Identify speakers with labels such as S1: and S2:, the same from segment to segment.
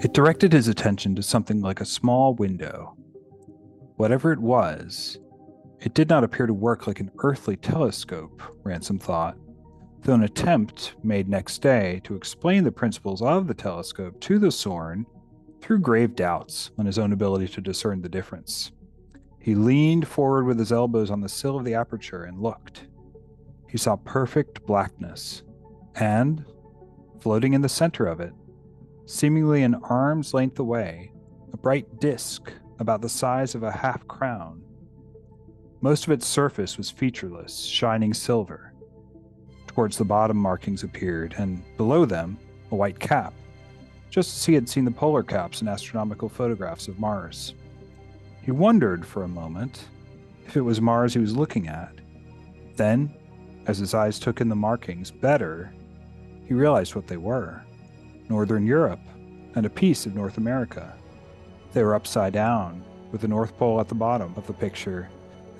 S1: It directed his attention to something like a small window. Whatever it was, it did not appear to work like an earthly telescope, Ransom thought, though an attempt made next day to explain the principles of the telescope to the Sorn threw grave doubts on his own ability to discern the difference. He leaned forward with his elbows on the sill of the aperture and looked. He saw perfect blackness, and, floating in the center of it, seemingly an arm's length away, a bright disk about the size of a half crown. Most of its surface was featureless, shining silver. Towards the bottom, markings appeared, and below them, a white cap, just as he had seen the polar caps in astronomical photographs of Mars. He wondered for a moment if it was Mars he was looking at. Then, as his eyes took in the markings better, he realized what they were Northern Europe and a piece of North America. They were upside down, with the North Pole at the bottom of the picture,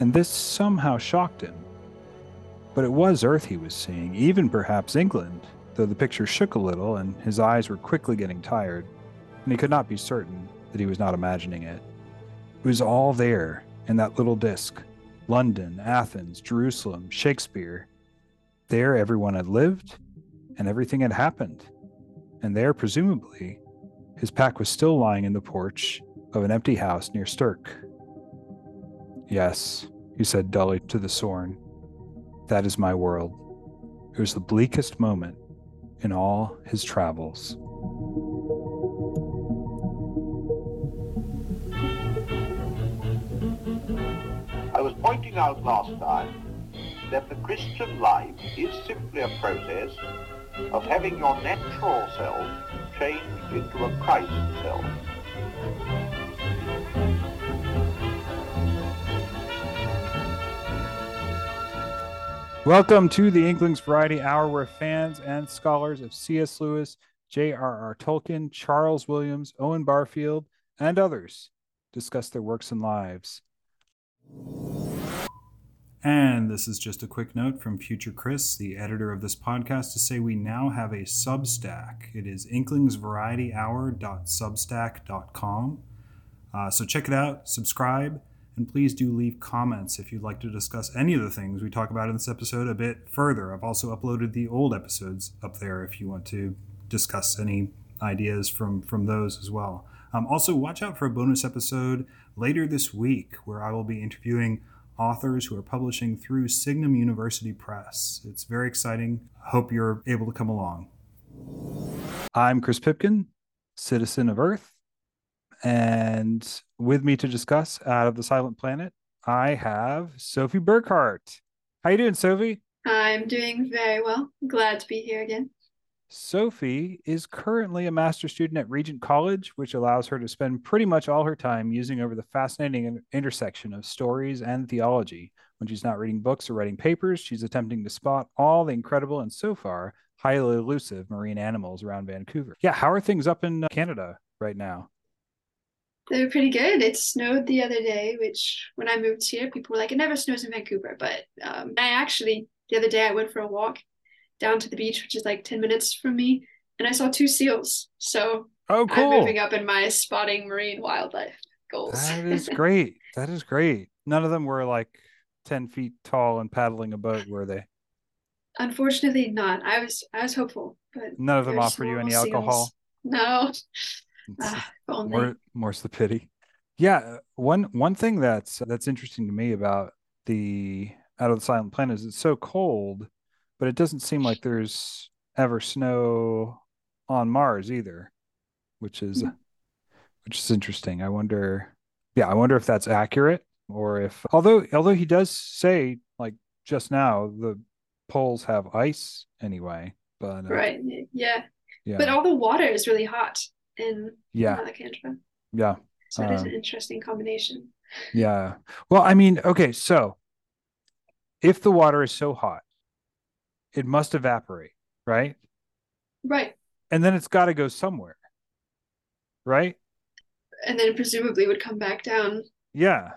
S1: and this somehow shocked him. But it was Earth he was seeing, even perhaps England, though the picture shook a little and his eyes were quickly getting tired, and he could not be certain that he was not imagining it. It was all there in that little disk London, Athens, Jerusalem, Shakespeare. There everyone had lived and everything had happened. And there, presumably, his pack was still lying in the porch of an empty house near Sterk. Yes, he said dully to the Sorn. That is my world. It was the bleakest moment in all his travels.
S2: I was pointing out last time that the Christian life is simply a process of having your natural self changed into a Christ self.
S1: Welcome to the Inklings Variety Hour, where fans and scholars of C.S. Lewis, J.R.R. Tolkien, Charles Williams, Owen Barfield, and others discuss their works and lives. And this is just a quick note from Future Chris, the editor of this podcast, to say we now have a Substack. It is inklingsvarietyhour.substack.com. Uh, so check it out, subscribe, and please do leave comments if you'd like to discuss any of the things we talk about in this episode a bit further. I've also uploaded the old episodes up there if you want to discuss any ideas from from those as well. Um, also, watch out for a bonus episode later this week where I will be interviewing authors who are publishing through Signum University Press. It's very exciting. Hope you're able to come along. I'm Chris Pipkin, citizen of Earth, and with me to discuss Out of the Silent Planet, I have Sophie Burkhardt. How you doing, Sophie?
S3: I'm doing very well. Glad to be here again.
S1: Sophie is currently a master's student at Regent College, which allows her to spend pretty much all her time musing over the fascinating intersection of stories and theology. When she's not reading books or writing papers, she's attempting to spot all the incredible and so far highly elusive marine animals around Vancouver. Yeah, how are things up in uh, Canada right now?
S3: They're pretty good. It snowed the other day, which when I moved here, people were like, it never snows in Vancouver. But um, I actually, the other day, I went for a walk down to the beach, which is like 10 minutes from me, and I saw two seals. So
S1: oh, cool.
S3: I'm moving up in my spotting marine wildlife goals.
S1: That is great. that is great. None of them were like 10 feet tall and paddling a boat, were they?
S3: Unfortunately, not. I was I was hopeful, but
S1: none of them offer you any seals. alcohol.
S3: No. Ah,
S1: more, more's the pity. Yeah, one one thing that's that's interesting to me about the Out of the Silent Planet is it's so cold but it doesn't seem like there's ever snow on Mars either, which is mm-hmm. which is interesting. I wonder, yeah, I wonder if that's accurate or if although although he does say like just now the poles have ice anyway, but
S3: uh, right, yeah, yeah, but all the water is really hot in
S1: yeah
S3: Alcantara.
S1: Yeah,
S3: so it is um, an interesting combination.
S1: Yeah, well, I mean, okay, so if the water is so hot it must evaporate, right?
S3: Right.
S1: And then it's got to go somewhere, right?
S3: And then presumably would come back down.
S1: Yeah.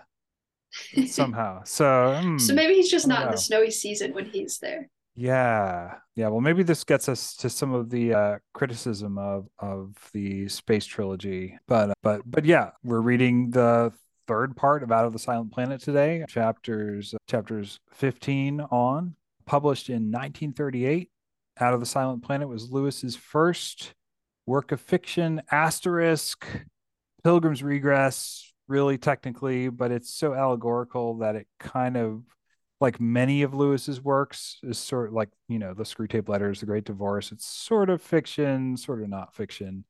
S1: Somehow. So,
S3: mm, so maybe he's just not know. in the snowy season when he's there.
S1: Yeah, yeah. Well, maybe this gets us to some of the uh, criticism of of the space trilogy, but but but yeah, we're reading the third part of Out of the Silent Planet today, chapters chapters fifteen on, published in 1938. Out of the Silent Planet was Lewis's first work of fiction. Asterisk, Pilgrim's Regress, really technically, but it's so allegorical that it kind of like many of Lewis's works, is sort of like, you know, the Screwtape Letters, The Great Divorce. It's sort of fiction, sort of not fiction.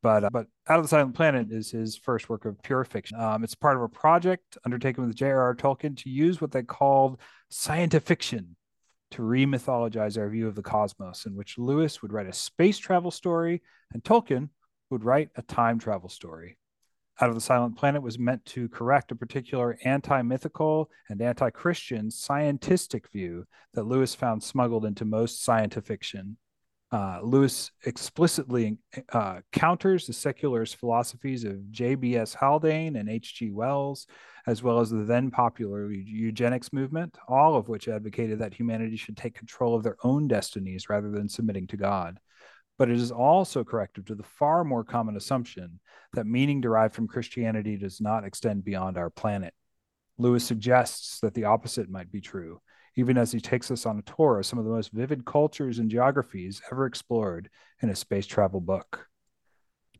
S1: But, uh, but Out of the Silent Planet is his first work of pure fiction. Um, it's part of a project undertaken with J.R.R. Tolkien to use what they called scientifiction to remythologize our view of the cosmos, in which Lewis would write a space travel story and Tolkien would write a time travel story out of the Silent Planet was meant to correct a particular anti mythical and anti Christian scientistic view that Lewis found smuggled into most science fiction. Uh, Lewis explicitly uh, counters the secularist philosophies of J.B.S. Haldane and H.G. Wells, as well as the then popular eugenics movement, all of which advocated that humanity should take control of their own destinies rather than submitting to God but it is also corrective to the far more common assumption that meaning derived from Christianity does not extend beyond our planet. Lewis suggests that the opposite might be true, even as he takes us on a tour of some of the most vivid cultures and geographies ever explored in a space travel book.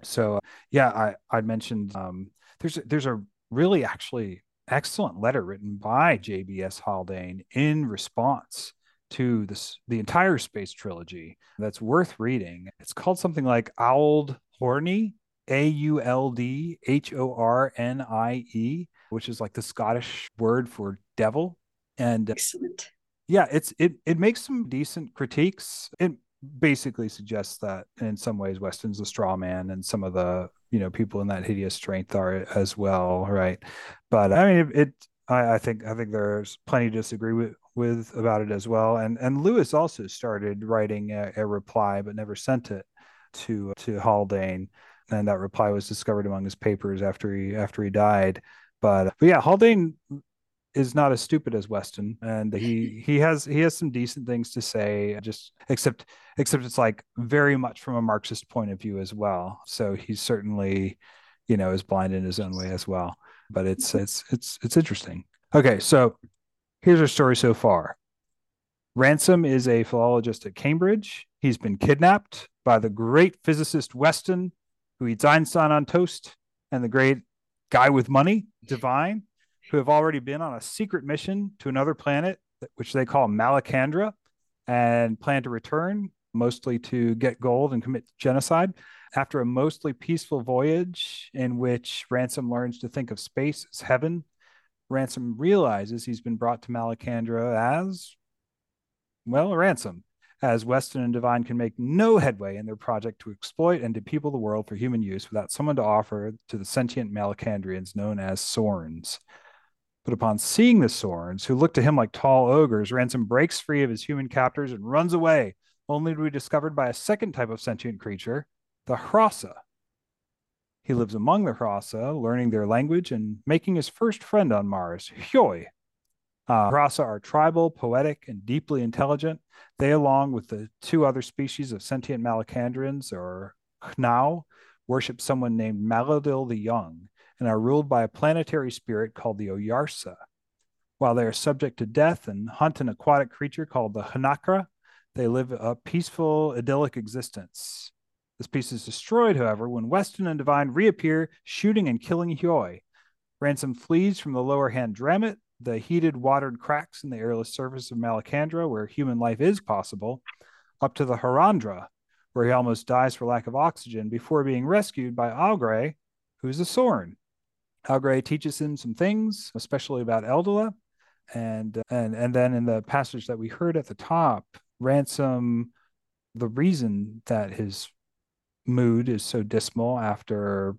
S1: So, yeah, I, I mentioned um, there's there's a really actually excellent letter written by JBS Haldane in response to this the entire space trilogy that's worth reading. It's called something like Auld Hornie, A U L D H O R N I E, which is like the Scottish word for devil. And
S3: excellent.
S1: Yeah, it's it it makes some decent critiques. It basically suggests that in some ways Weston's a straw man and some of the you know people in that hideous strength are as well, right? But I mean it, it I, I think I think there's plenty to disagree with with about it as well. And and Lewis also started writing a, a reply, but never sent it to to Haldane. And that reply was discovered among his papers after he after he died. But but yeah, Haldane is not as stupid as Weston, and he he has he has some decent things to say. Just except except it's like very much from a Marxist point of view as well. So he's certainly, you know, is blind in his own way as well. But it's it's it's it's interesting. Okay, so Here's our story so far. Ransom is a philologist at Cambridge. He's been kidnapped by the great physicist Weston, who eats Einstein on toast, and the great guy with money, Devine, who have already been on a secret mission to another planet, which they call Malacandra, and plan to return, mostly to get gold and commit genocide. After a mostly peaceful voyage in which Ransom learns to think of space as heaven Ransom realizes he's been brought to Malacandra as, well, a ransom, as Weston and Devine can make no headway in their project to exploit and depeople the world for human use without someone to offer to the sentient Malacandrians known as Sorns. But upon seeing the Sorns, who look to him like tall ogres, Ransom breaks free of his human captors and runs away, only to be discovered by a second type of sentient creature, the Hrossa, he lives among the Hrossa, learning their language and making his first friend on Mars, Hyoi. Uh, Hrossa are tribal, poetic, and deeply intelligent. They, along with the two other species of sentient Malacandrians, or hnau, worship someone named Maleldil the Young and are ruled by a planetary spirit called the Oyarsa. While they are subject to death and hunt an aquatic creature called the hnakra, they live a peaceful, idyllic existence. This peace is destroyed, however, when Weston and Devine reappear, shooting and killing Hyoi. Ransom flees from the lower Handramit, the heated, watered cracks in the airless surface of Malacandra, where human life is possible, up to the Harandra, where he almost dies for lack of oxygen before being rescued by Augray, who's a Sorn. Augray teaches him some things, especially about Eldila, and uh, and and then in the passage that we heard at the top, Ransom, the reason that his mood is so dismal after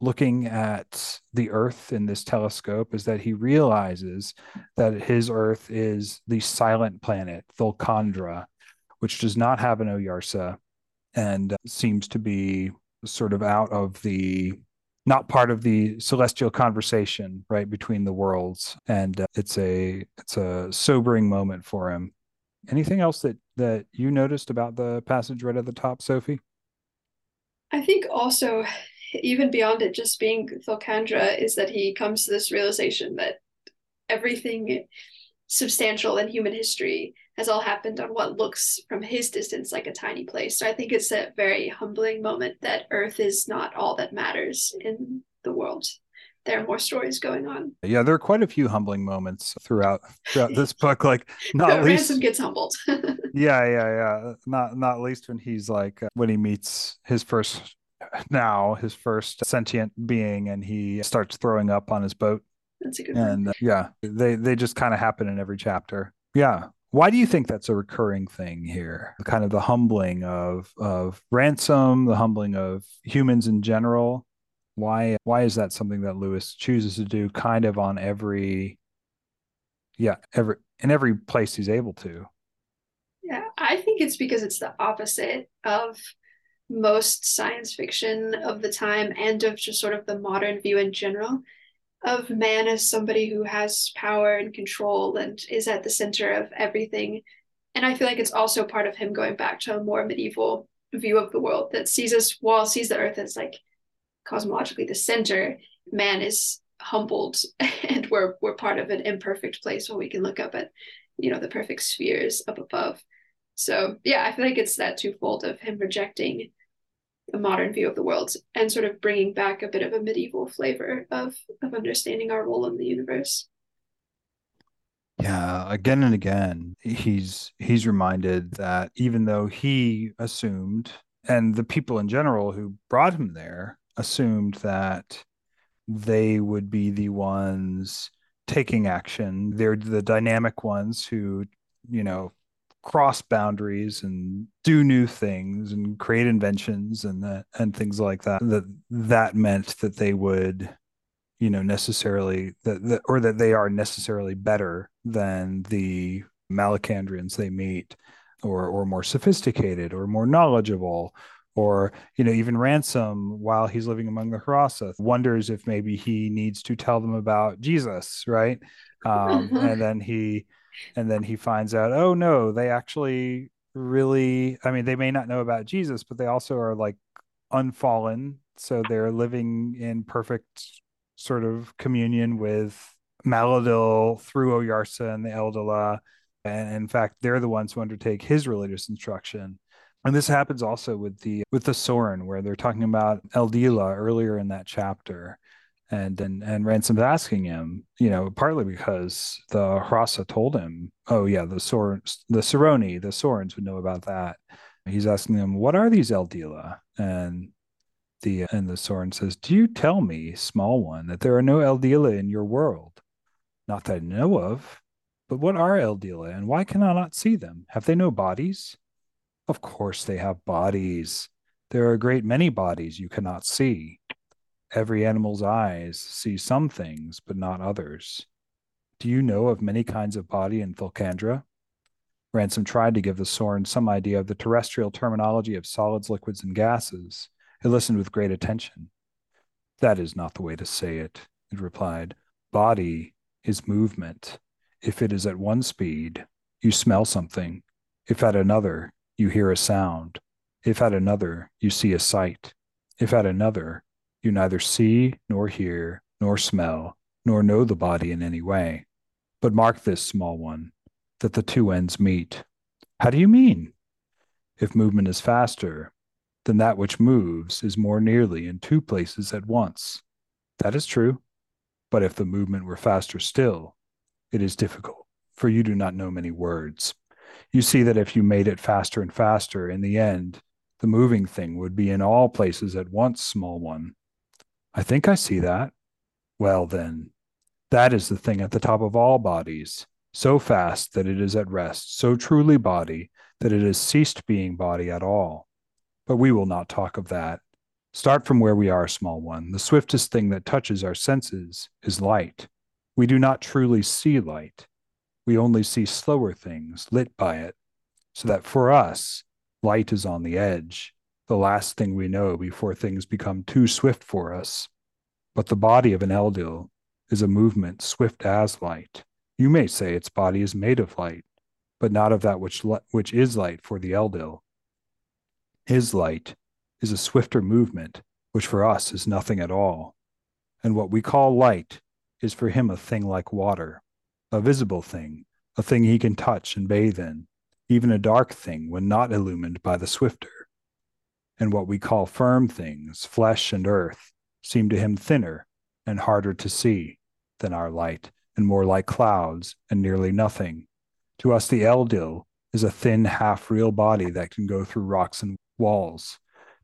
S1: looking at the earth in this telescope is that he realizes that his earth is the silent planet Thulcandra which does not have an oyarsa and uh, seems to be sort of out of the not part of the celestial conversation right between the worlds and uh, it's a it's a sobering moment for him Anything else that that you noticed about the passage right at the top, Sophie?
S3: I think also, even beyond it just being Thulcandra, is that he comes to this realization that everything substantial in human history has all happened on what looks from his distance like a tiny place. So I think it's a very humbling moment that Earth is not all that matters in the world. There are more stories going on.
S1: Yeah, there are quite a few humbling moments throughout throughout this book. Like not least
S3: Ransom gets humbled.
S1: yeah, yeah, yeah. Not not least when he's like when he meets his first hnau his first sentient being and he starts throwing up on his boat
S3: That's a good
S1: and uh, yeah they they just kind of happen in every chapter. Yeah. Why do you think that's a recurring thing here? Kind of the humbling of of ransom the humbling of humans in general? Why why is that something that lewis chooses to do kind of on every yeah every in every place he's able to?
S3: Yeah, I think it's because it's the opposite of most science fiction of the time and of just sort of the modern view in general of man as somebody who has power and control and is at the center of everything. And I feel like it's also part of him going back to a more medieval view of the world that sees us, while sees the earth as like cosmologically the center, man is humbled and we're we're part of an imperfect place where we can look up at, you know, the perfect spheres up above. So yeah, I feel like it's that twofold of him rejecting a modern view of the world and sort of bringing back a bit of a medieval flavor of of understanding our role in the universe.
S1: Yeah, again and again, he's he's reminded that even though he assumed, and the people in general who brought him there assumed that they would be the ones taking action. They're the dynamic ones who, you know, cross boundaries and do new things and create inventions and that and things like that. That that meant that they would you know necessarily that, that or that they are necessarily better than the Malacandrians they meet or or more sophisticated or more knowledgeable or you know even ransom while he's living among the Hrossa wonders if maybe he needs to tell them about Jesus right um, and then he and then he finds out oh no they actually really I mean they may not know about Jesus but they also are like unfallen so they're living in perfect sort of communion with Maleldil through Oyarsa and the Eldila. And in fact, they're the ones who undertake his religious instruction. And this happens also with the with the Sorn, where they're talking about Eldila earlier in that chapter. And and and Ransom's asking him, you know, partly because the Hrossa told him, oh yeah, the Sorn the Soroni, the Sorns would know about that. He's asking them, what are these Eldila? And the and the Sorn says, Do you tell me, small one, that there are no Eldila in your world? Not that I know of. But what are Eldila, and why can I not see them? Have they no bodies? Of course they have bodies. There are a great many bodies you cannot see. Every animal's eyes see some things, but not others. Do you know of many kinds of body in Thulcandra? Ransom tried to give the Sorn some idea of the terrestrial terminology of solids, liquids, and gases. It listened with great attention. That is not the way to say it, it replied. Body is movement. If it is at one speed, you smell something. If at another, you hear a sound. If at another, you see a sight. If at another, you neither see, nor hear, nor smell, nor know the body in any way. But mark this, small one, that the two ends meet. How do you mean? If movement is faster, then that which moves is more nearly in two places at once. That is true. But if the movement were faster still, it is difficult, for you do not know many words. You see that if you made it faster and faster, in the end, the moving thing would be in all places at once, small one. I think I see that. Well, then, that is the thing at the top of all bodies, so fast that it is at rest, so truly body that it has ceased being body at all. But we will not talk of that. Start from where we are, small one. The swiftest thing that touches our senses is light. We do not truly see light. We only see slower things lit by it, so that for us, light is on the edge, the last thing we know before things become too swift for us. But the body of an Eldil is a movement swift as light. You may say its body is made of light, but not of that which which is light for the Eldil. His light is a swifter movement, which for us is nothing at all. And what we call light is for him a thing like water, a visible thing, a thing he can touch and bathe in, even a dark thing when not illumined by the swifter. And what we call firm things, flesh and earth, seem to him thinner and harder to see than our light, and more like clouds and nearly nothing. To us, the Eldil is a thin, half real body that can go through rocks and walls.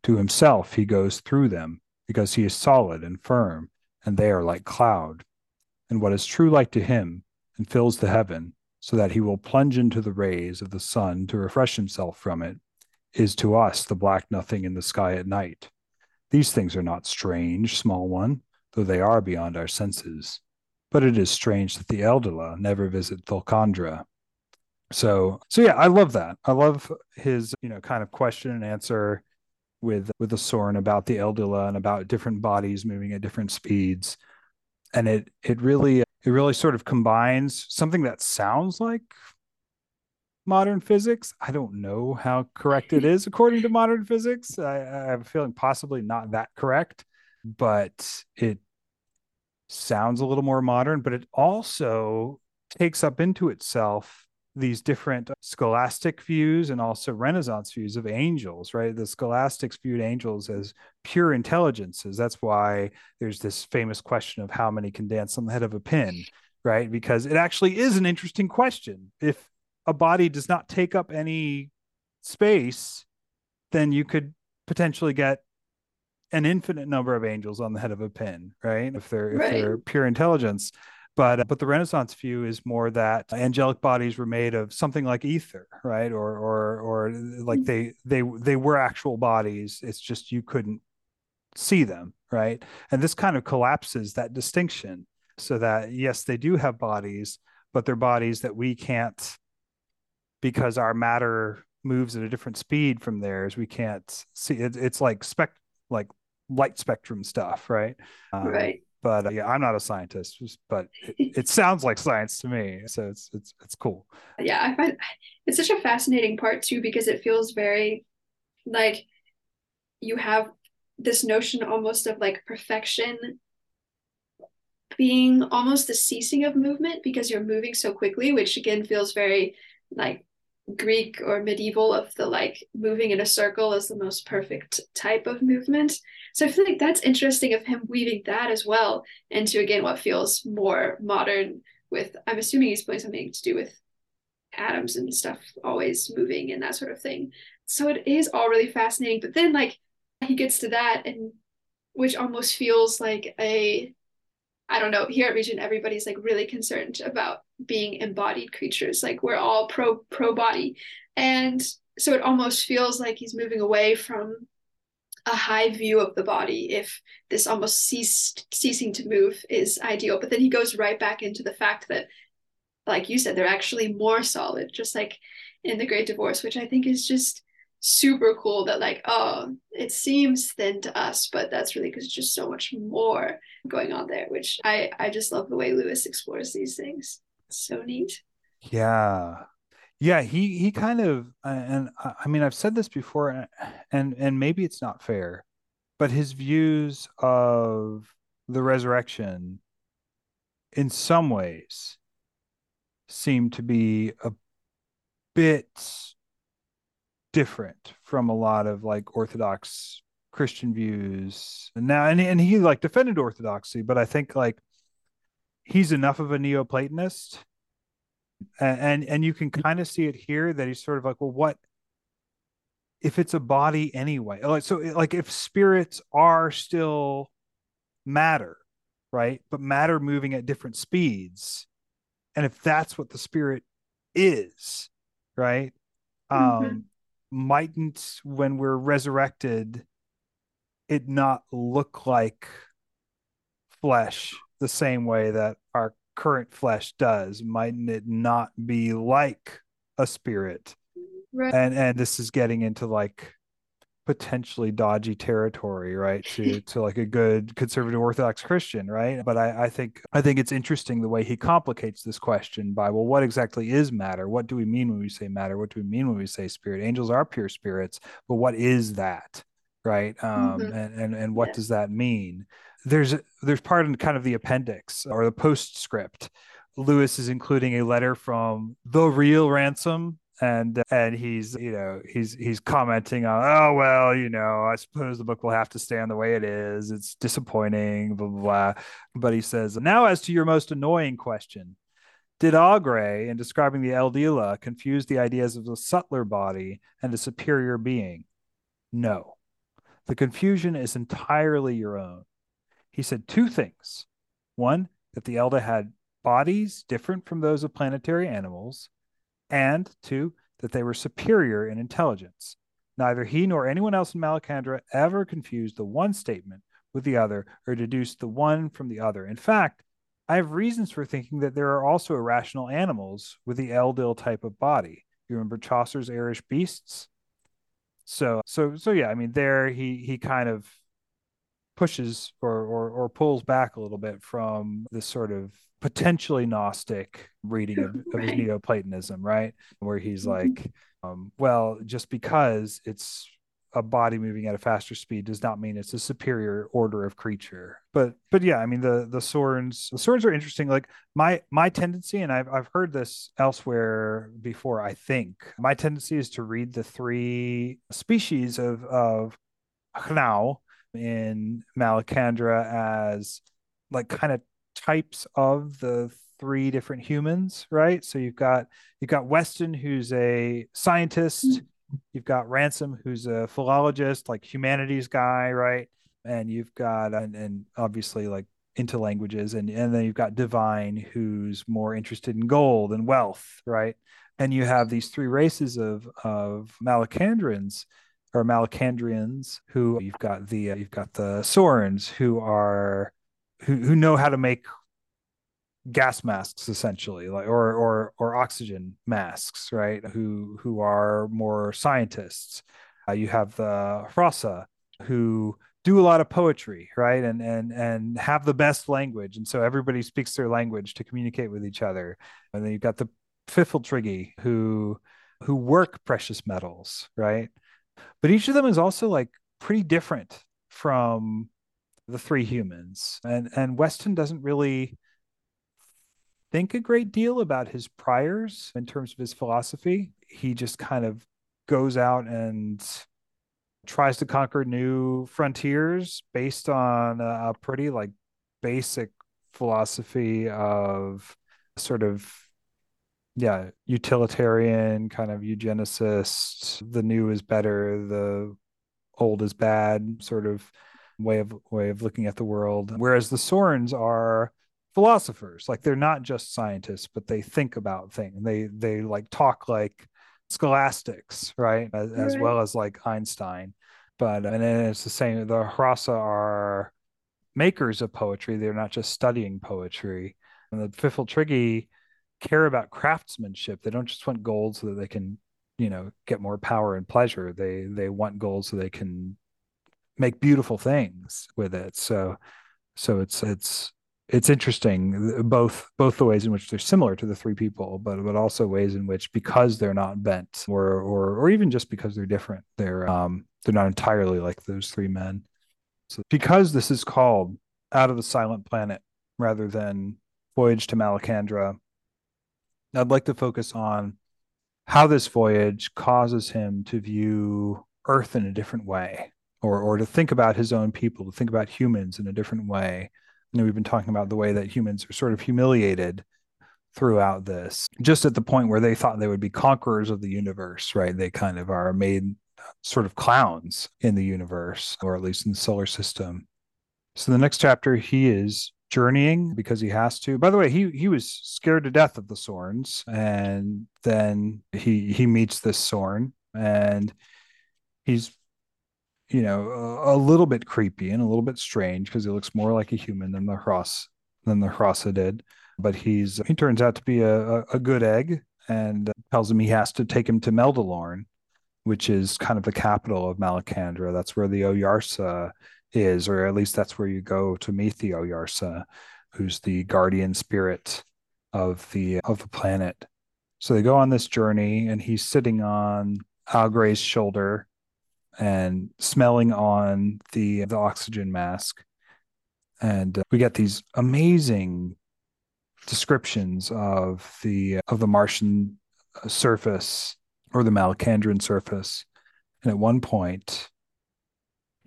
S1: To himself, he goes through them because he is solid and firm, and they are like cloud. And what is true light to him and fills the heaven, so that he will plunge into the rays of the sun to refresh himself from it, is to us the black nothing in the sky at night. These things are not strange, small one, though they are beyond our senses. But it is strange that the Eldila never visit Thulcandra. So, so yeah, I love that. I love his, you know, kind of question and answer with with the Sorn about the Eldila and about different bodies moving at different speeds, and it it really it really sort of combines something that sounds like modern physics. I don't know how correct it is according to modern physics. I, I have a feeling possibly not that correct, but it sounds a little more modern, but it also takes up into itself these different scholastic views and also Renaissance views of angels, right? The scholastics viewed angels as pure intelligences. That's why there's this famous question of how many can dance on the head of a pin, right? Because it actually is an interesting question. If a body does not take up any space, then you could potentially get an infinite number of angels on the head of a pin, right? If they're right. if they're pure intelligence. But uh, but the Renaissance view is more that angelic bodies were made of something like ether, right? Or or or like mm. they they they were actual bodies. It's just you couldn't see them, right? And this kind of collapses that distinction so that yes, they do have bodies, but they're bodies that we can't because our matter moves at a different speed from theirs. We can't see it, it's like spec like light spectrum stuff, right?
S3: Um, right
S1: but uh, yeah, I'm not a scientist, but it, it, sounds like science to me. So it's it's it's cool.
S3: Yeah, I find it's such a fascinating part too because it feels very like you have this notion almost of like perfection being almost the ceasing of movement because you're moving so quickly, which again feels very like Greek or medieval of the like moving in a circle is the most perfect type of movement. So I feel like that's interesting of him weaving that as well into again what feels more modern with I'm assuming he's putting something to do with atoms and stuff always moving and that sort of thing. So it is all really fascinating. But then like he gets to that and which almost feels like a I don't know, here at Regent everybody's like really concerned about being embodied creatures. Like we're all pro pro body. And so it almost feels like he's moving away from a high view of the body if this almost ceased ceasing to move is ideal but then he goes right back into the fact that like you said they're actually more solid just like in the great divorce which i think is just super cool that like oh it seems thin to us but that's really because just so much more going on there which i i just love the way lewis explores these things. So neat.
S1: Yeah. Yeah, he he kind of and I mean I've said this before and and maybe it's not fair, but his views of the resurrection in some ways seem to be a bit different from a lot of like orthodox Christian views. And now and, and he like defended orthodoxy, but I think like he's enough of a Neoplatonist. And and you can kind of see it here that he's sort of like well what if it's a body anyway? Like so like if spirits are still matter right? But matter moving at different speeds. And if that's what the spirit is right? Mm-hmm. um mightn't when we're resurrected it not look like flesh the same way that our current flesh does? Mightn't it not be like a spirit?
S3: Right.
S1: And and this is getting into like potentially dodgy territory, right? To to like a good conservative Orthodox Christian, right? But I, I think I think it's interesting the way he complicates this question by well, what exactly is matter? What do we mean when we say matter? What do we mean when we say spirit? Angels are pure spirits, but what is that? Right. Um, mm-hmm. and, and and what yeah. does that mean? There's there's part in kind of the appendix or the postscript. Lewis is including a letter from the real ransom and and he's you know he's he's commenting on oh well you know i suppose the book will have to stand the way it is it's disappointing blah blah, blah. but he says now as to your most annoying question did Augray, in describing the Eldila, confuse the ideas of a subtler body and a superior being? No. The confusion is entirely your own. He said two things. One, that the Elda had bodies different from those of planetary animals, and two, that they were superior in intelligence. Neither he nor anyone else in Malacandra ever confused the one statement with the other or deduced the one from the other. In fact, I have reasons for thinking that there are also irrational animals with the Eldil type of body. You remember Chaucer's airish beasts? So so so yeah, I mean there he he kind of pushes or or, or pulls back a little bit from this sort of potentially Gnostic reading of, of right. Neoplatonism, right? Where he's mm-hmm. like, um, well, just because it's a body moving at a faster speed does not mean it's a superior order of creature. But but yeah, I mean the the Sorns the Sorns are interesting. Like my my tendency, and I've I've heard this elsewhere before. I think my tendency is to read the three species of of Hnau in Malacandra as like kind of types of the three different humans, right? So you've got you've got Weston, who's a scientist. You've got Ransom, who's a philologist, like humanities guy, right? And you've got and, and obviously like into languages, and and then you've got Devine, who's more interested in gold and wealth, right? And you have these three races of of Malacandrians or Malacandrians who you've got the uh, you've got the Sorns who are who who know how to make gas masks essentially like or or or oxygen masks right? Who who are more scientists. Uh, you have the Hrossa who do a lot of poetry right? And and and have the best language. And so everybody speaks their language to communicate with each other. And then you've got the Pfiffltriggi who who work precious metals right? But each of them is also like pretty different from the three humans. And and weston doesn't really think a great deal about his priors in terms of his philosophy. He just kind of goes out and tries to conquer new frontiers based on a, pretty like basic philosophy of sort of yeah utilitarian kind of eugenicist the new is better the old is bad sort of way of way of looking at the world. Whereas the sorns are philosophers. Like they're not just scientists but they think about things. They they like talk like scholastics right? As, right. as well as like einstein. But and then it's the same the Hrossa are makers of poetry. They're not just studying poetry. And the Pfiffltriggi care about craftsmanship. They don't just want gold so that they can you know get more power and pleasure. They they want gold so they can make beautiful things with it. So so it's it's it's interesting both both the ways in which they're similar to the three people, but but also ways in which because they're not bent or or or even just because they're different, they're um they're not entirely like those three men. So because this is called Out of the Silent Planet rather than Voyage to Malacandra, I'd like to focus on how this voyage causes him to view Earth in a different way or or to think about his own people, to think about humans in a different way. You know, we've been talking about the way that humans are sort of humiliated throughout this, just at the point where they thought they would be conquerors of the universe, right? They kind of are made sort of clowns in the universe, or at least in the solar system. So the next chapter, he is journeying because he has to. By the way, he he was scared to death of the Sorns, and then he he meets this Sorn, and he's you know, a, a, little bit creepy and a little bit strange because he looks more like a human than the Hross than the Hrossa did. But he's he turns out to be a, a, a good egg and tells him he has to take him to Meldilorn which is kind of the capital of Malacandra. That's where the Oyarsa is, or at least that's where you go to meet the Oyarsa, who's the guardian spirit of the of the planet. So they go on this journey, and he's sitting on Augray's shoulder and smelling on the the oxygen mask, and uh, we get these amazing descriptions of the of the Martian surface or the Malacandran surface. And at one point,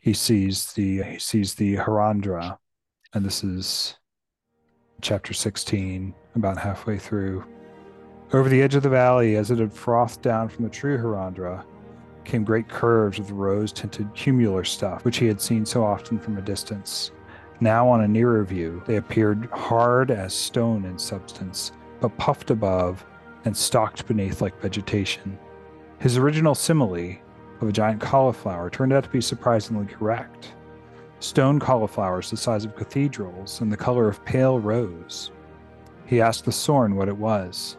S1: he sees the he sees the Harandra, and this is chapter 16, about halfway through. Over the edge of the valley, as it had frothed down from the true Harandra, came great curves of the rose-tinted cumular stuff, which he had seen so often from a distance. Now, on a nearer view, they appeared hard as stone in substance, but puffed above and stalked beneath like vegetation. His original simile of a giant cauliflower turned out to be surprisingly correct. Stone cauliflowers the size of cathedrals and the color of pale rose. He asked the Sorn what it was.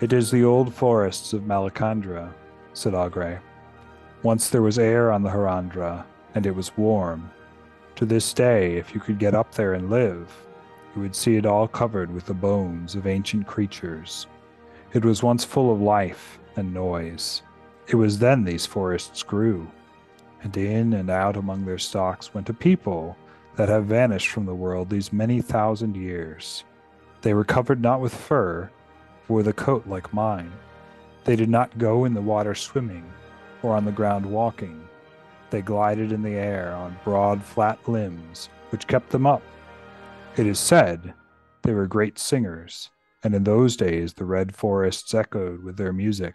S1: It is the old forests of Malacandra, said Augray. Once there was air on the Harandra, and it was warm. To this day, if you could get up there and live, you would see it all covered with the bones of ancient creatures. It was once full of life and noise. It was then these forests grew, and in and out among their stalks went a people that have vanished from the world these many thousand years. They were covered not with fur, or with a coat like mine. They did not go in the water swimming, or on the ground walking. They glided in the air on broad, flat limbs, which kept them up. It is said they were great singers, and in those days the red forests echoed with their music.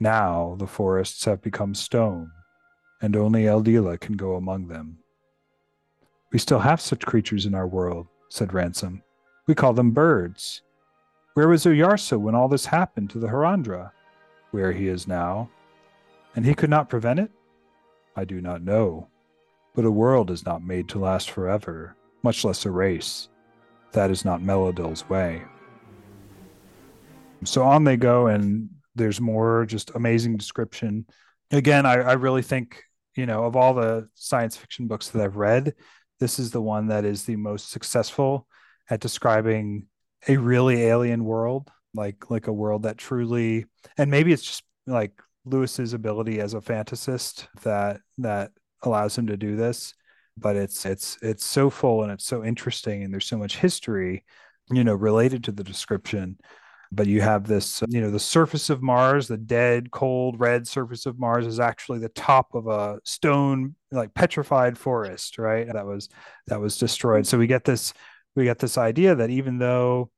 S1: Now the forests have become stone, and only Eldila can go among them. We still have such creatures in our world, said Ransom. We call them birds. Where was Oyarsa when all this happened to the Harandra? Where he is now. And he could not prevent it? I do not know. But a world is not made to last forever, much less a race. That is not Maleldil's way. So on they go, and there's more just amazing description. Again, I, I really think, you know, of all the science fiction books that I've read, this is the one that is the most successful at describing a really alien world, like like a world that truly and maybe it's just like Lewis's ability as a fantasist that that allows him to do this but it's it's it's so full and it's so interesting and there's so much history you know related to the description. But you have this you know the surface of mars the dead cold red surface of mars is actually the top of a stone like petrified forest right? That was that was destroyed. So we get this we get this idea that even though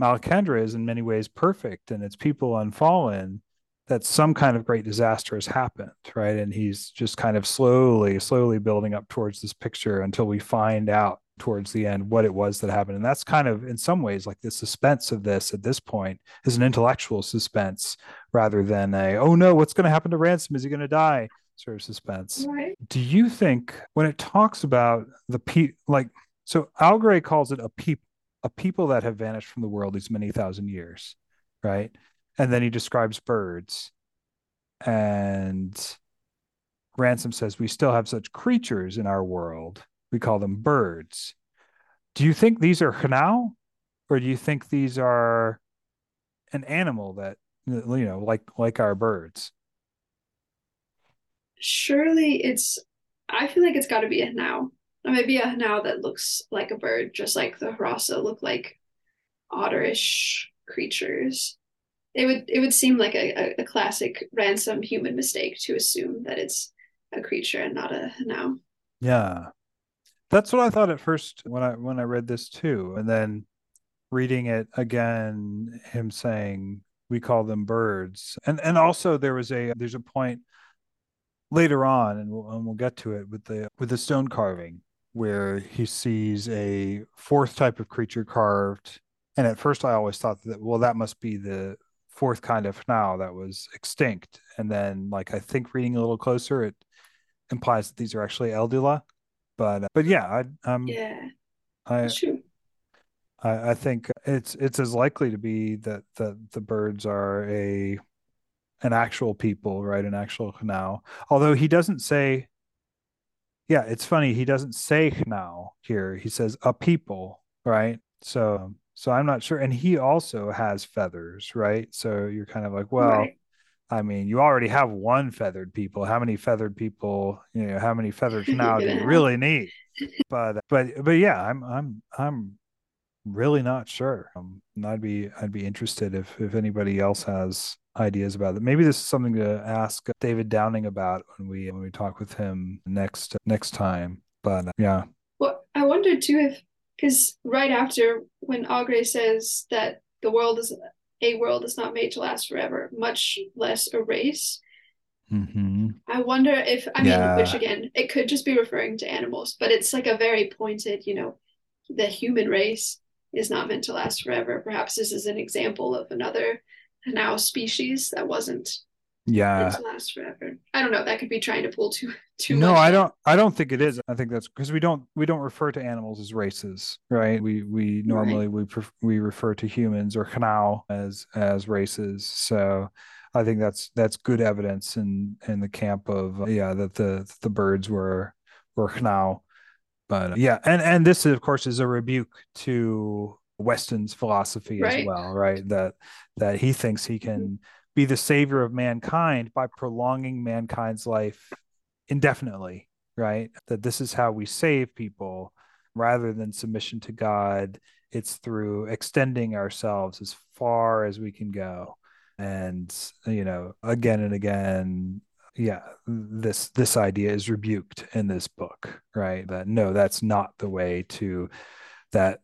S1: malacandra is in many ways perfect and its people unfallen that some kind of great disaster has happened right? And he's just kind of slowly slowly building up towards this picture until we find out towards the end what it was that happened. And that's kind of in some ways like the suspense of this at this point is an intellectual suspense rather than a oh no what's going to happen to ransom? Is he going to die? sort of suspense.
S3: Right.
S1: do you think when it talks about the pe like so Augray calls it a peop a people that have vanished from the world these many thousand years right and then he describes birds and ransom says we still have such creatures in our world we call them birds. Do you think these are Hnau, or do you think these are an animal that you know, like like our birds?
S3: Surely it's. I feel like it's got to be a hnau. Or maybe a hnau that looks like a bird, just like the Hrossa look like otterish creatures. It would it would seem like a, a, a classic ransom human mistake to assume that it's a creature and not a hnau.
S1: Yeah, that's what I thought at first when I when I read this too, and then reading it again, him saying we call them birds, and and also there was a there's a point later on, and we'll, and we'll get to it with the with the stone carving where he sees a fourth type of creature carved, and at first I always thought that well that must be the fourth kind of hnau that was extinct, and then like I think reading a little closer it implies that these are actually Eldila but but yeah, I um
S3: Yeah,
S1: I,
S3: true.
S1: I I think it's it's as likely to be that that the birds are a an actual people, right? An actual Hnau. Although he doesn't say, yeah, it's funny. He doesn't say hnau here. He says a people, right? So, so I'm not sure. And he also has feathers, right? So you're kind of like, well, right. I mean, you already have one feathered people. How many feathered people, you know, how many feathers now do you really need? But, but, but yeah, I'm, I'm, I'm really not sure. Um, I'd be, I'd be interested if, if anybody else has ideas about it. Maybe this is something to ask David Downing about when we, when we talk with him next, next time. But uh, yeah.
S3: Well, I wonder too if, because right after when Augray says that the world is a world is not made to last forever, much less a race.
S1: Mm-hmm.
S3: I wonder if I yeah. mean, which again, it could just be referring to animals, but it's like a very pointed, you know, the human race is not meant to last forever. Perhaps this is an example of another Hnau species that wasn't
S1: yeah.
S3: to last forever. I don't know. That could be trying to pull too too
S1: no
S3: much.
S1: i don't i don't think it is. I think that's because we don't we don't refer to animals as races right? We we normally right. we we refer to humans or Hnau as as races. So i think that's that's good evidence in in the camp of yeah that the the birds were were Hnau but yeah and and this of course is a rebuke to weston's philosophy right. as well right that that he thinks he can mm-hmm be the savior of mankind by prolonging mankind's life indefinitely, right? That this is how we save people rather than submission to God. It's through extending ourselves as far as we can go. And, you know, again and again, yeah, this this idea is rebuked in this book, right? That no, that's not the way to that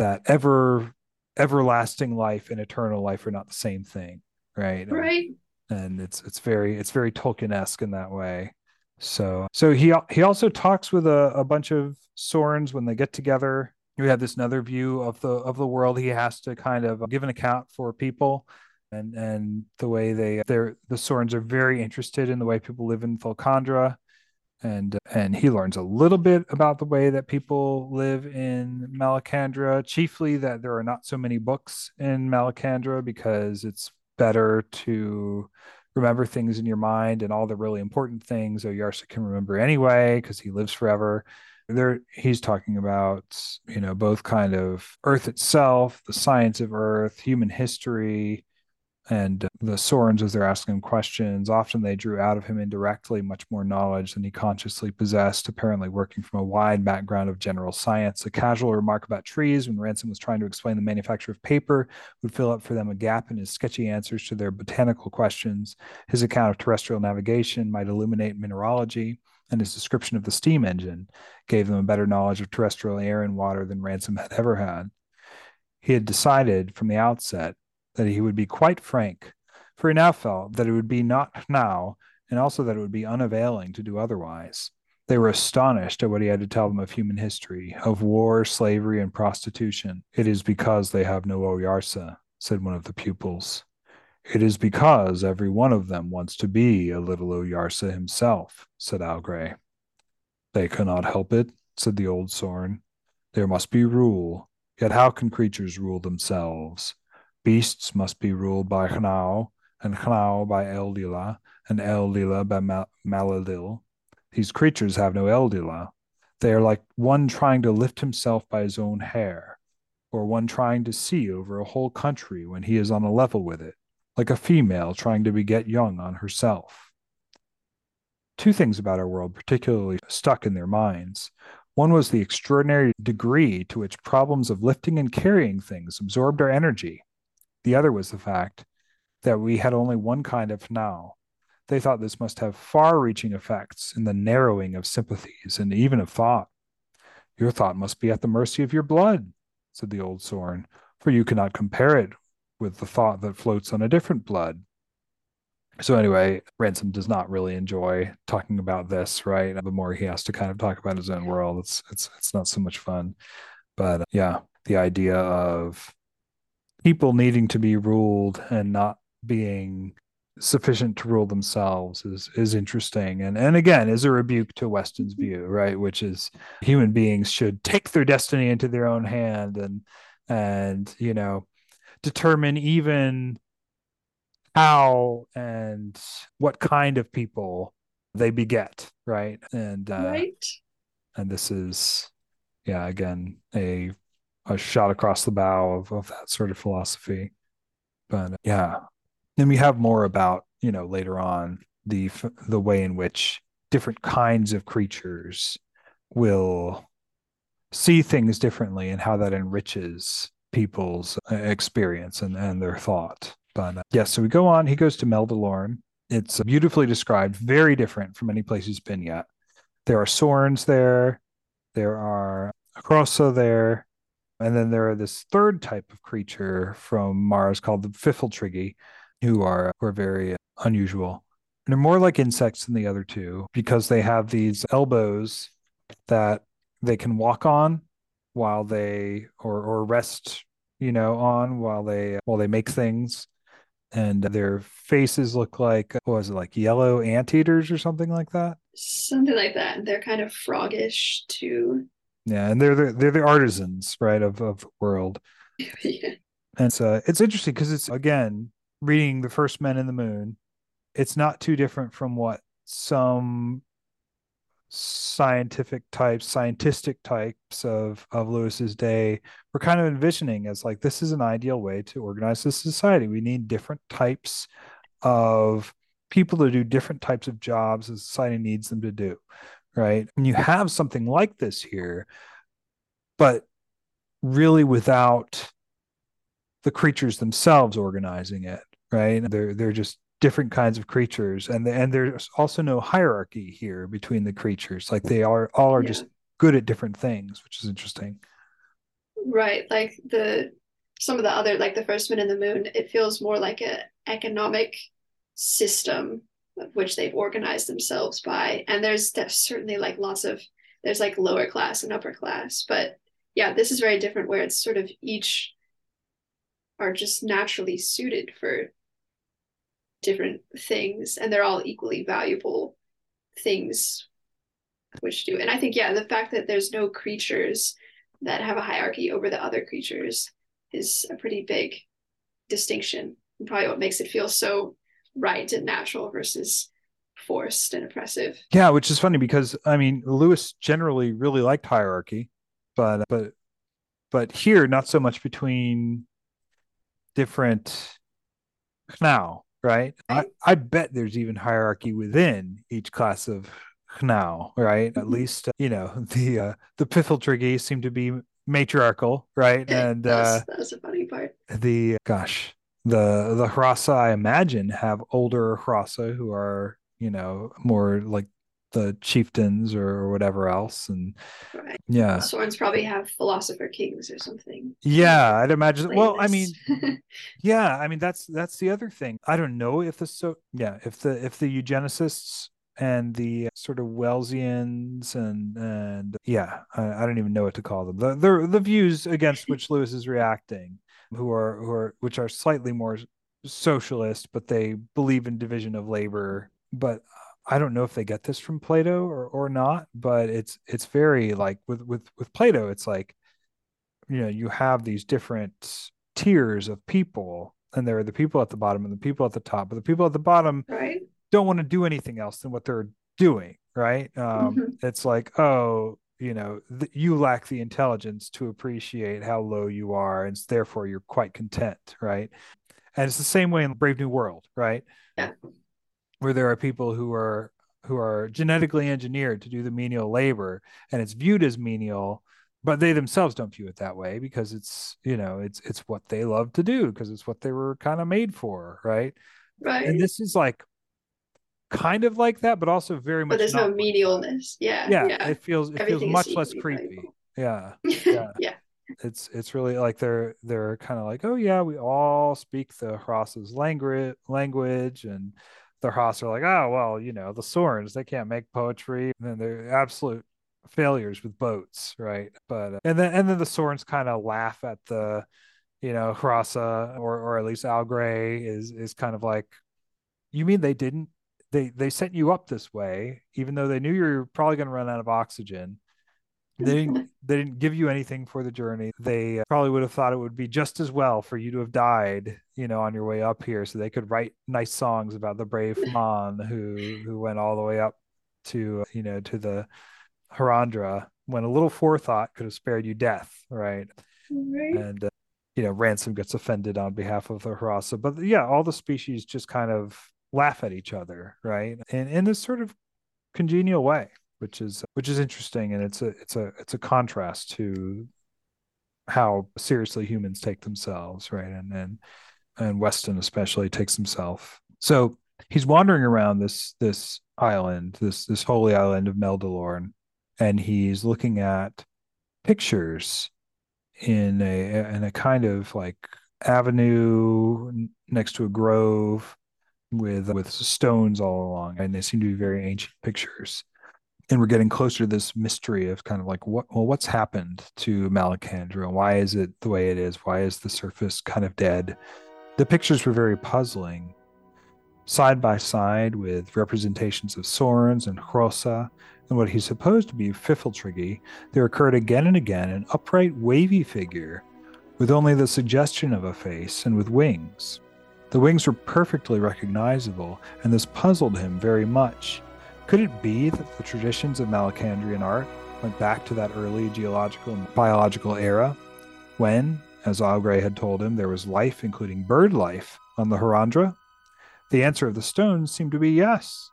S1: that ever everlasting life and eternal life are not the same thing right?
S3: Right.
S1: and it's it's very it's very Tolkien-esque in that way. So so he he also talks with a, a bunch of Sorns when they get together. We have this another view of the of the world. He has to kind of give an account for people and and the way they they're the Sorns are very interested in the way people live in Malacandra and and he learns a little bit about the way that people live in Malacandra, chiefly that there are not so many books in Malacandra because it's better to remember things in your mind and all the really important things Oyarsa can remember anyway because he lives forever. There, he's talking about you know both kind of Earth itself, the science of Earth, human history, and the Sorns, as they're asking him questions, often they drew out of him indirectly much more knowledge than he consciously possessed, apparently working from a wide background of general science. A casual remark about trees when Ransom was trying to explain the manufacture of paper would fill up for them a gap in his sketchy answers to their botanical questions. His account of terrestrial navigation might illuminate mineralogy, and his description of the steam engine gave them a better knowledge of terrestrial air and water than Ransom had ever had. He had decided from the outset that he would be quite frank, for he now felt that it would be not now, and also that it would be unavailing to do otherwise. They were astonished at what he had to tell them of human history, of war, slavery, and prostitution. It is because they have no Oyarsa, said one of the pupils. It is because every one of them wants to be a little Oyarsa himself, said Augray. They cannot help it, said the old Sorn. There must be rule. Yet how can creatures rule themselves? Beasts must be ruled by Hnau, and Hnau by Eldila, and Eldila by Mal-. These creatures have no Eldila. They are like one trying to lift himself by his own hair, or one trying to see over a whole country when he is on a level with it, like a female trying to beget young on herself. Two things about our world particularly stuck in their minds. One was the extraordinary degree to which problems of lifting and carrying things absorbed our energy the other was the fact that we had only one kind of Hnau. They thought this must have far reaching effects in the narrowing of sympathies and even of thought. Your thought must be at the mercy of your blood, said the old Sorn, for you cannot compare it with the thought that floats on a different blood. So anyway, Ransom does not really enjoy talking about this, right? The more he has to kind of talk about his own world, it's it's it's not so much fun. But uh, yeah, the idea of people needing to be ruled and not being sufficient to rule themselves is is interesting and and again is a rebuke to weston's view right which is human beings should take their destiny into their own hand and and you know determine even how and what kind of people they beget, right? And uh,
S3: right.
S1: And this is, yeah, again a a shot across the bow of of that sort of philosophy. But uh, yeah, then we have more about you know later on the the way in which different kinds of creatures will see things differently and how that enriches people's uh, experience and, and their thought. But uh, yes, yeah, so we go on. He goes to Meldilorn. It's beautifully described, very different from any place he's been yet. There are Sorns there, there are Hrossa there, and then there are this third type of creature from Mars called the Pfiffltriggi, who are who are very unusual. And they're more like insects than the other two because they have these elbows that they can walk on while they or or rest, you know, on while they while they make things. And their faces look like what was it like yellow anteaters or something like that?
S3: Something like that. They're kind of froggish too.
S1: Yeah, and they're the, they're the artisans, right, of of the world. yeah. And so it's interesting because it's again reading the first Men in the Moon. It's not too different from what some scientific types, scientific types of of Lewis's day were kind of envisioning as like this is an ideal way to organize this society. We need different types of people to do different types of jobs as society needs them to do, right? And you have something like this here, but really without the creatures themselves organizing it, right? They're they're just different kinds of creatures and the, and there's also no hierarchy here between the creatures like they are all are yeah. just good at different things which is interesting
S3: right like the some of the other like the first men in the moon it feels more like a economic system which they've organized themselves by. And there's certainly like lots of there's like lower class and upper class. But yeah this is very different where it's sort of each are just naturally suited for different things and they're all equally valuable things which do. And i think yeah the fact that there's no creatures that have a hierarchy over the other creatures is a pretty big distinction and probably what makes it feel so right and natural versus forced and oppressive
S1: yeah which is funny because i mean lewis generally really liked hierarchy but but but here not so much between different Hnau right? I, I bet there's even hierarchy within each class of Hnau, right? At mm-hmm. least you know the uh, the Pfiffltriggi seem to be matriarchal, right? And
S3: uh, that's a funny part.
S1: The gosh, the the Hrossa I imagine have older Hrossa who are you know more like the chieftains or, whatever else. And right. yeah.
S3: The Sorns probably have philosopher kings or something.
S1: Yeah i'd imagine well i mean yeah i mean that's that's the other thing. I don't know if the so yeah if the if the eugenicists and the sort of Wellesians and and yeah, I, I, don't even know what to call them. The, the the views against which Lewis is reacting, who are who are which are slightly more socialist, but they believe in division of labor. But I don't know if they get this from Plato or or not, but it's it's very like with with with Plato, it's like you know you have these different tiers of people, and there are the people at the bottom and the people at the top, but the people at the bottom
S3: right.
S1: don't want to do anything else than what they're doing, right? Um, mm-hmm. It's like oh, you know, th- you lack the intelligence to appreciate how low you are, and therefore you're quite content, right? And it's the same way in Brave New World, right?
S3: Yeah
S1: where there are people who are who are genetically engineered to do the menial labor and it's viewed as menial but they themselves don't view it that way because it's you know it's it's what they love to do because it's what they were kind of made for right
S3: right
S1: and this is like kind of like that but also very much
S3: but there's no menialness yeah,
S1: yeah yeah it feels it Everything feels much less creepy. yeah
S3: yeah. Yeah.
S1: It's it's really like they're they're kind of like oh yeah we all speak the Hrossa's language language and the Haas are like, oh well, you know, the Sorns they can't make poetry, and then they're absolute failures with boats, right? But uh, and then and then the Sorns kind of laugh at the, you know, Hrossa or or at least Augray is is kind of like, you mean they didn't they they set you up this way even though they knew you were probably going to run out of oxygen they didn't, they didn't give you anything for the journey. They uh, probably would have thought it would be just as well for you to have died, you know, on your way up here, so they could write nice songs about the brave Flann who who went all the way up to you know to the Harandra when a little forethought could have spared you death, right?
S3: Right.
S1: And uh, you know, Ransom gets offended on behalf of the Hrossa, but yeah, all the species just kind of laugh at each other, right? And in this sort of congenial way, which is which is interesting, and it's a it's a it's a contrast to how seriously humans take themselves, right? And and and Weston especially takes himself. So he's wandering around this this island, this this holy island of Meldilorn, and he's looking at pictures in a in a kind of like avenue next to a grove with with stones all along and they seem to be very ancient pictures. And we're getting closer to this mystery of kind of like what well what's happened to Malacandra? Why is it the way it is? Why is the surface kind of dead? The pictures were very puzzling. Side by side with representations of Sorns and Hrossa and what he supposed to be Pfiffltriggi, there occurred again and again an upright, wavy figure with only the suggestion of a face and with wings. The wings were perfectly recognizable, and this puzzled him very much. Could it be that the traditions of Malacandrian art went back to that early geological and biological era, when, as Augray had told him, there was life, including bird life, on the Harandra? The answer of the stones seemed to be yes.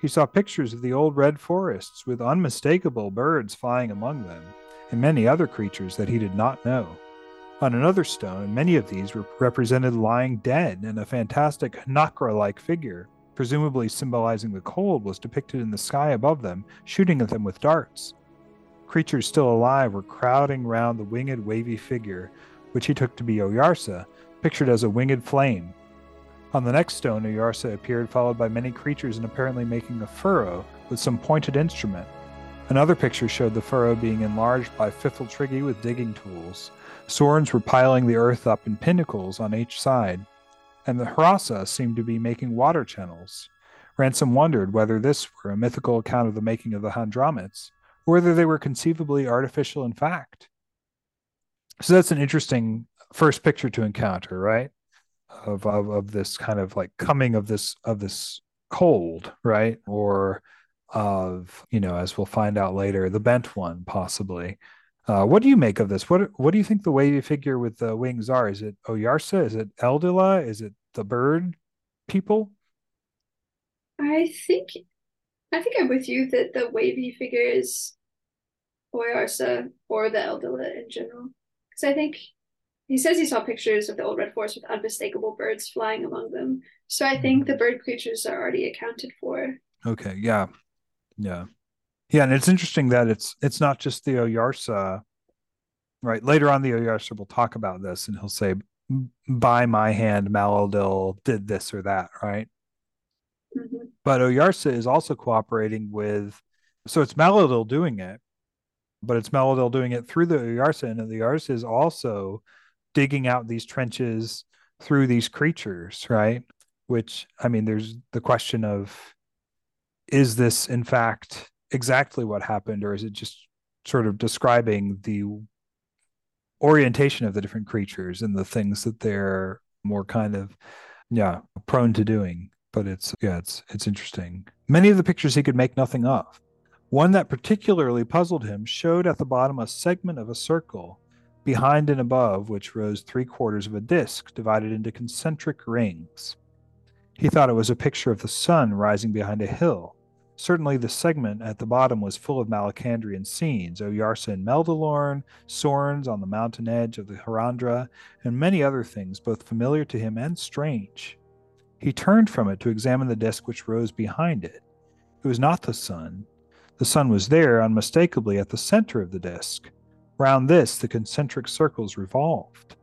S1: He saw pictures of the old red forests with unmistakable birds flying among them, and many other creatures that he did not know. On another stone, many of these were represented lying dead, and a fantastic hnakra like figure, presumably symbolizing the cold, was depicted in the sky above them, shooting at them with darts. Creatures still alive were crowding round the winged, wavy figure, which he took to be Oyarsa, pictured as a winged flame, on the next stone, Oyarsa appeared, followed by many creatures and apparently making a furrow with some pointed instrument. Another picture showed the furrow being enlarged by Pfiffltriggi with digging tools. Sorns were piling the earth up in pinnacles on each side, and the Hrossa seemed to be making water channels. Ransom wondered whether this were a mythical account of the making of the Handramits, or whether they were conceivably artificial in fact. So that's an interesting first picture to encounter, right? of, of of this kind of like coming of this of this cold, right? Or of you know, as we'll find out later, the bent one possibly. Uh, what do you make of this? What what do you think the wavy figure with the wings are? Is it Oyarsa? Is it Eldila? Is it the bird people?
S3: I think I think I'm with you that the wavy figure is Oyarsa or the Eldila in general. Because I think he says he saw pictures of the old red forest with unmistakable birds flying among them. So I think the bird creatures are already accounted for.
S1: Okay, yeah. Yeah. Yeah, and it's interesting that it's it's not just the Oyarsa, right? Later on the Oyarsa will talk about this and he'll say, by my hand, Maleldil did this or that, right? Mm-hmm. But Oyarsa is also cooperating with so it's Maleldil doing it, but it's Maleldil doing it through the Oyarsa, and the Oyarsa is also digging out these trenches through these creatures, right? Which, I mean, there's the question of is this in fact exactly what happened, or is it just sort of describing the orientation of the different creatures and the things that they're more kind of, yeah, prone to doing? But it's, yeah, it's, it's interesting. Many of the pictures he could make nothing of. One that particularly puzzled him showed at the bottom a segment of a circle behind and above which rose three quarters of a disk divided into concentric rings. He thought it was a picture of the sun rising behind a hill. Certainly, the segment at the bottom was full of Malacandrian scenes Oyarsa and Meldilorn, Sorns on the mountain edge of the Harandra, and many other things both familiar to him and strange. He turned from it to examine the disk which rose behind it. It was not the sun. The sun was there, unmistakably, at the center of the disk. Round this, the concentric circles revolved.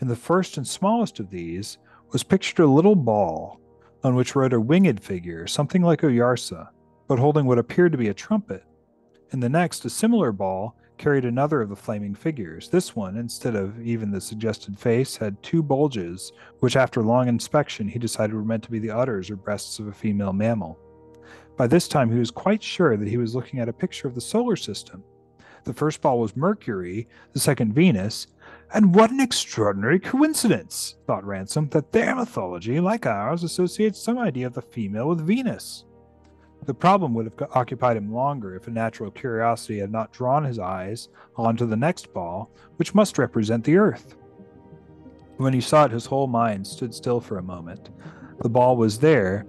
S1: In the first and smallest of these was pictured a little ball on which rode a winged figure, something like Oyarsa, but holding what appeared to be a trumpet. In the next, a similar ball carried another of the flaming figures. This one, instead of even the suggested face, had two bulges, which after long inspection he decided were meant to be the udders or breasts of a female mammal. By this time, he was quite sure that he was looking at a picture of the solar system, The first ball was Mercury, the second Venus, and what an extraordinary coincidence, thought Ransom, that their mythology, like ours, associates some idea of the female with Venus. The problem would have occupied him longer if a natural curiosity had not drawn his eyes onto the next ball, which must represent the Earth. When he saw it, his whole mind stood still for a moment. The ball was there,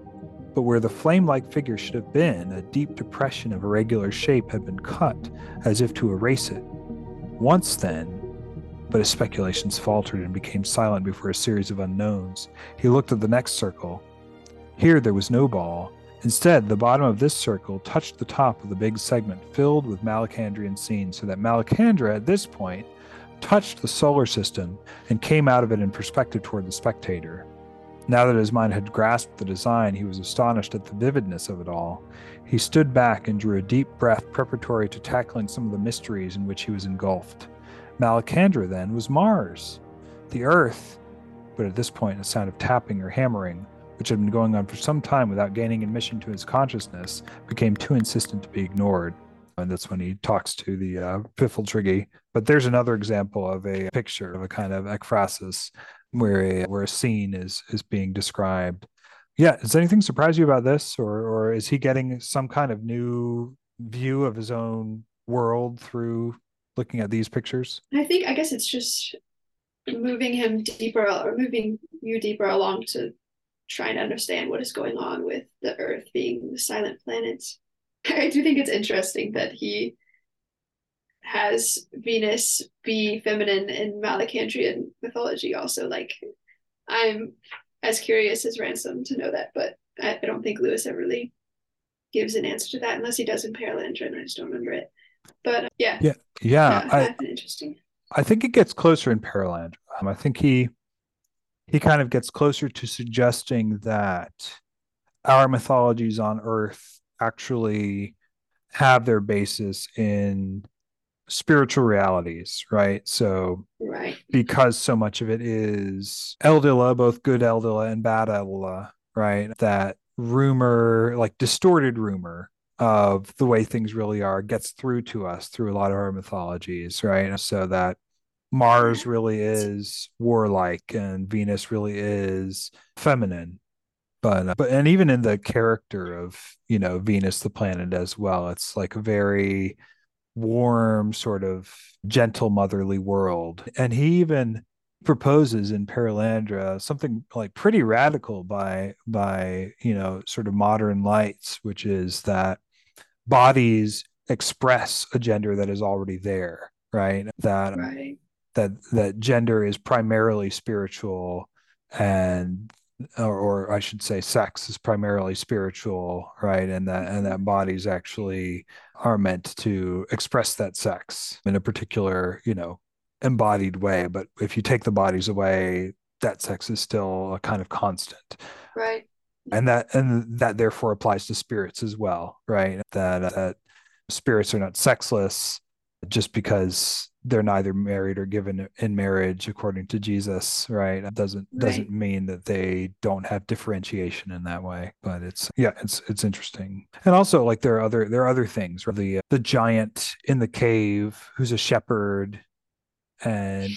S1: but where the flame like figure should have been, a deep depression of irregular shape had been cut, as if to erase it. Once then, but his speculations faltered and became silent before a series of unknowns. He looked at the next circle. Here there was no ball. Instead, the bottom of this circle touched the top of the big segment filled with Malacandrian scenes, so that Malacandra at this point touched the solar system and came out of it in perspective toward the spectator. Now that his mind had grasped the design, he was astonished at the vividness of it all. He stood back and drew a deep breath preparatory to tackling some of the mysteries in which he was engulfed. Malacandra, then, was Mars. The Earth, but at this point, a sound of tapping or hammering, which had been going on for some time without gaining admission to his consciousness, became too insistent to be ignored. And that's when he talks to the uh, Pfiffltriggi. But there's another example of a picture of a kind of ekphrasis where a where a scene is is being described. Yeah, does anything surprise you about this, or or is he getting some kind of new view of his own world through looking at these pictures?
S3: I think I guess it's just moving him deeper or moving you deeper along to trying to understand what is going on with the Earth being the silent planets. I do think it's interesting that he has Venus be feminine in Malacandrian mythology also. Like I'm as curious as Ransom to know that, but I, I don't think Lewis ever really gives an answer to that unless he does in Perelandra and I just don't remember it. But uh, yeah.
S1: Yeah. Yeah.
S3: yeah I, interesting.
S1: I think it gets closer in Perelandra. Um, I think he he kind of gets closer to suggesting that our mythologies on Earth actually have their basis in spiritual realities, right? So,
S3: right.
S1: because so much of it is Eldila, both good Eldila and bad Eldila, right? That rumor, like distorted rumor of the way things really are, gets through to us through a lot of our mythologies, right? So that Mars really is warlike and Venus really is feminine. But, uh, but and even in the character of you know Venus the planet as well, it's like a very warm, sort of gentle, motherly world. And he even proposes in Perelandra something like pretty radical by by you know sort of modern lights, which is that bodies express a gender that is already there, right? That
S3: right.
S1: That that gender is primarily spiritual and or, or, I should say sex is primarily spiritual, right? And that and that mm-hmm. bodies actually are meant to express that sex in a particular, you know, embodied way. But if you take the bodies away, that sex is still a kind of constant.
S3: Right.
S1: And that and that therefore applies to spirits as well, right? That that spirits are not sexless just because they're neither married or given in marriage according to Jesus, right? It doesn't right. doesn't mean that they don't have differentiation in that way. But it's yeah, it's it's interesting. And also like there are other there are other things. Right? The uh, the giant in the cave who's a shepherd and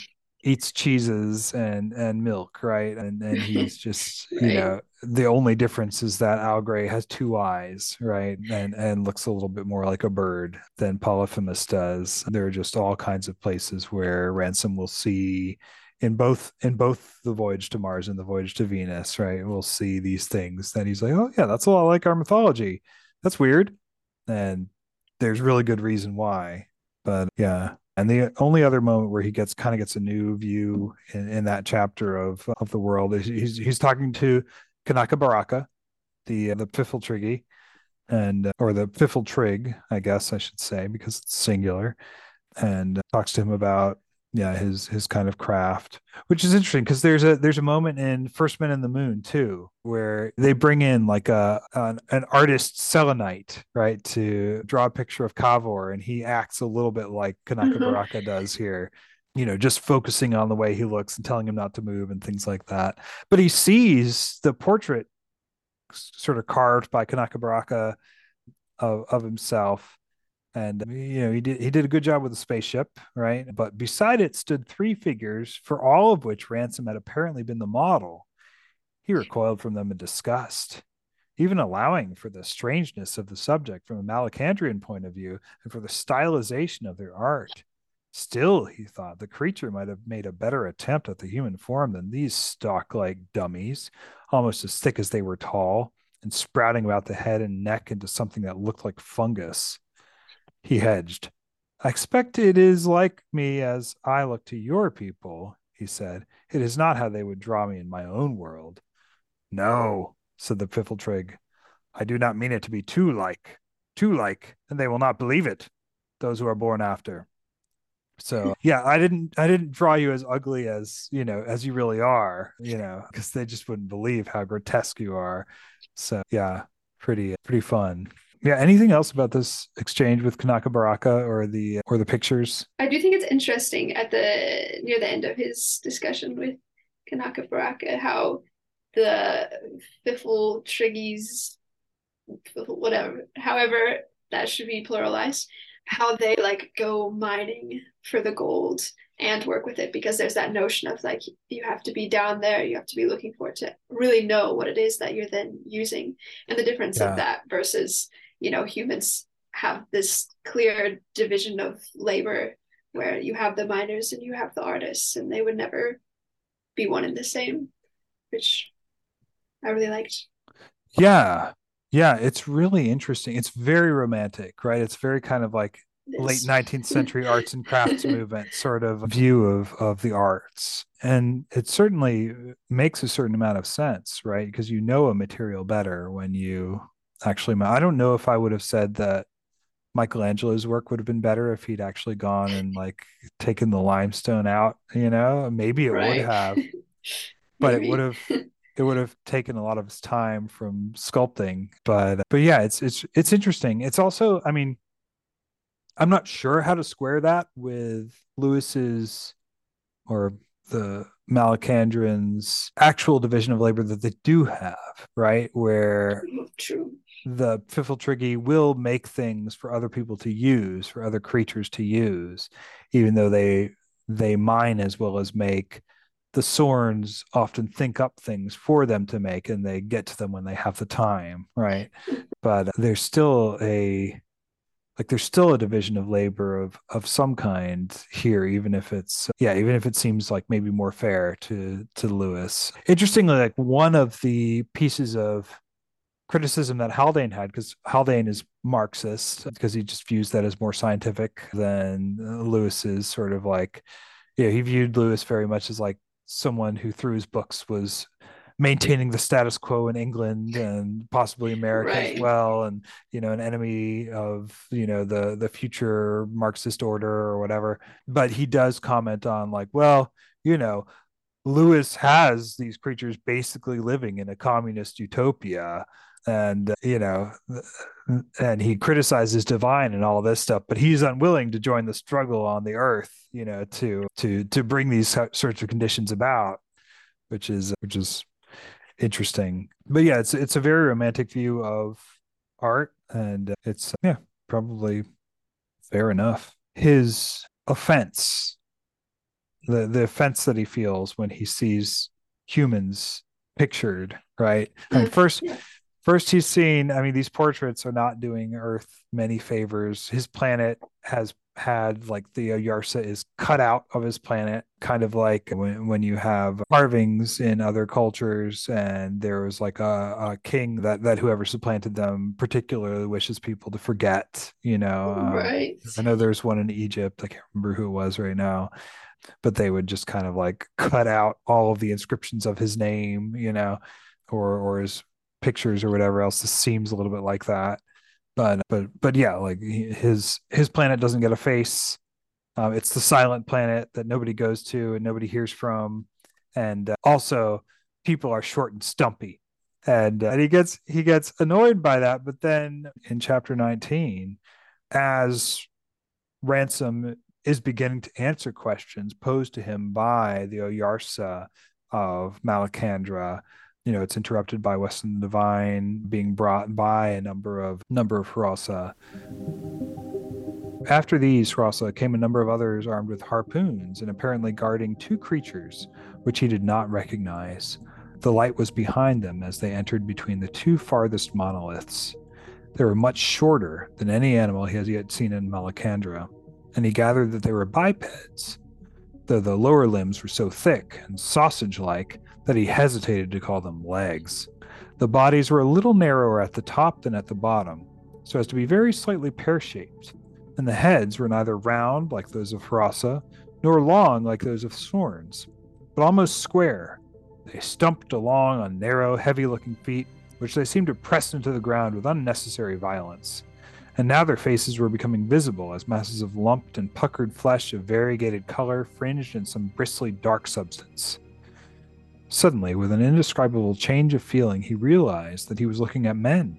S1: eats cheeses and and milk, right? And and he's just right. you know the only difference is that Augray has two eyes, right? And and looks a little bit more like a bird than Polyphemus does. There are just all kinds of places where Ransom will see in both in both the voyage to Mars and the voyage to Venus, right? We'll see these things Then he's like, oh yeah, that's a lot like our mythology. That's weird, and there's really good reason why. But yeah, and the only other moment where he gets kind of gets a new view in, in that chapter of of the world is he's he's talking to Kanakaberaka, the the Pfiffltriggi, and uh, or the Pfifltrigg, I guess I should say because it's singular, and uh, talks to him about yeah his his kind of craft which is interesting because there's a there's a moment in first men in the moon too where they bring in like a an, an artist selenite right to draw a picture of Cavor and he acts a little bit like kanaka mm-hmm. baraka does here you know just focusing on the way he looks and telling him not to move and things like that but he sees the portrait sort of carved by kanakaberaka of, of himself and you know he did he did a good job with the spaceship right? But beside it stood three figures for all of which ransom had apparently been the model. He recoiled from them in disgust even allowing for the strangeness of the subject from a malacandrian point of view and for the stylization of their art. Still he thought the creature might have made a better attempt at the human form than these stock-like dummies almost as thick as they were tall and sprouting about the head and neck into something that looked like fungus he hedged. I expect it is like me as I look to your people, he said. It is not how they would draw me in my own world. No, said the Pfifltrigg. I do not mean it to be too like, too like, and they will not believe it, those who are born after. So yeah, I didn't I didn't draw you as ugly as you know as you really are, you know, because they just wouldn't believe how grotesque you are. So yeah, pretty pretty fun yeah anything else about this exchange with kanakaberaka or the or the pictures
S3: i do think it's interesting at the near the end of his discussion with kanakaberaka how the fiffle triggies whatever however that should be pluralized how they like go mining for the gold and work with it because there's that notion of like you have to be down there you have to be looking for it to really know what it is that you're then using and the difference yeah. of that versus you know humans have this clear division of labor where you have the miners and you have the artists and they would never be one and the same which i really liked.
S1: Yeah. Yeah it's really interesting. It's very romantic right? It's very kind of like late 19th century arts and crafts movement sort of view of of the arts. And it certainly makes a certain amount of sense right? Because you know a material better when you actually i don't know if i would have said that michelangelo's work would have been better if he'd actually gone and like taken the limestone out you know maybe it right. would have but it would have it would have taken a lot of his time from sculpting but but yeah it's it's it's interesting it's also i mean i'm not sure how to square that with lewis's or the Malacandrians' actual division of labor that they do have, right? Where
S3: True
S1: the Pfiffltriggi will make things for other people to use, for other creatures to use, even though they they mine as well as make. The Sorns often think up things for them to make, and they get to them when they have the time, right? but there's still a like there's still a division of labor of of some kind here even if it's yeah even if it seems like maybe more fair to to lewis interestingly like one of the pieces of criticism that Haldane had because Haldane is Marxist because he just views that as more scientific than Lewis's sort of like yeah he viewed Lewis very much as like someone who through his books was maintaining the status quo in England and possibly America right. as well and you know an enemy of you know the the future Marxist order or whatever but he does comment on like well you know Lewis has these creatures basically living in a communist utopia and you know and he criticizes Devine and all this stuff but he's unwilling to join the struggle on the earth you know to to to bring these sorts of conditions about which is which is interesting. But yeah it's it's a very romantic view of art and it's yeah probably fair enough. His offense the the offense that he feels when he sees humans pictured right? I mean, mm. first first he's seen i mean these portraits are not doing earth many favors his planet has had like the Oyarsa is cut out of his planet, kind of like when, when you have carvings in other cultures, and there was like a, a king that that whoever supplanted them particularly wishes people to forget. You know,
S3: um, right?
S1: I know there's one in Egypt. I can't remember who it was right now, but they would just kind of like cut out all of the inscriptions of his name. You know, or or his pictures or whatever else. This seems a little bit like that. But but but yeah, like his his planet doesn't get a face. Um, it's the silent planet that nobody goes to and nobody hears from, and uh, also people are short and stumpy, and, uh, and he gets he gets annoyed by that. But then in chapter nineteen, as Ransom is beginning to answer questions posed to him by the Oyarsa of Malacandra, you know, it's interrupted by Weston Devine being brought by a number of number of Hrossa. After these, Hrossa, came a number of others armed with harpoons and apparently guarding two creatures, which he did not recognize. The light was behind them as they entered between the two farthest monoliths. They were much shorter than any animal he has yet seen in Malacandra, and he gathered that they were bipeds, though the lower limbs were so thick and sausage like that he hesitated to call them legs. The bodies were a little narrower at the top than at the bottom, so as to be very slightly pear shaped, and the heads were neither round like those of Hrossa, nor long like those of Sorns, but almost square. They stumped along on narrow, heavy looking feet, which they seemed to press into the ground with unnecessary violence. And now their faces were becoming visible as masses of lumped and puckered flesh of variegated color fringed in some bristly dark substance. Suddenly, with an indescribable change of feeling, he realized that he was looking at men.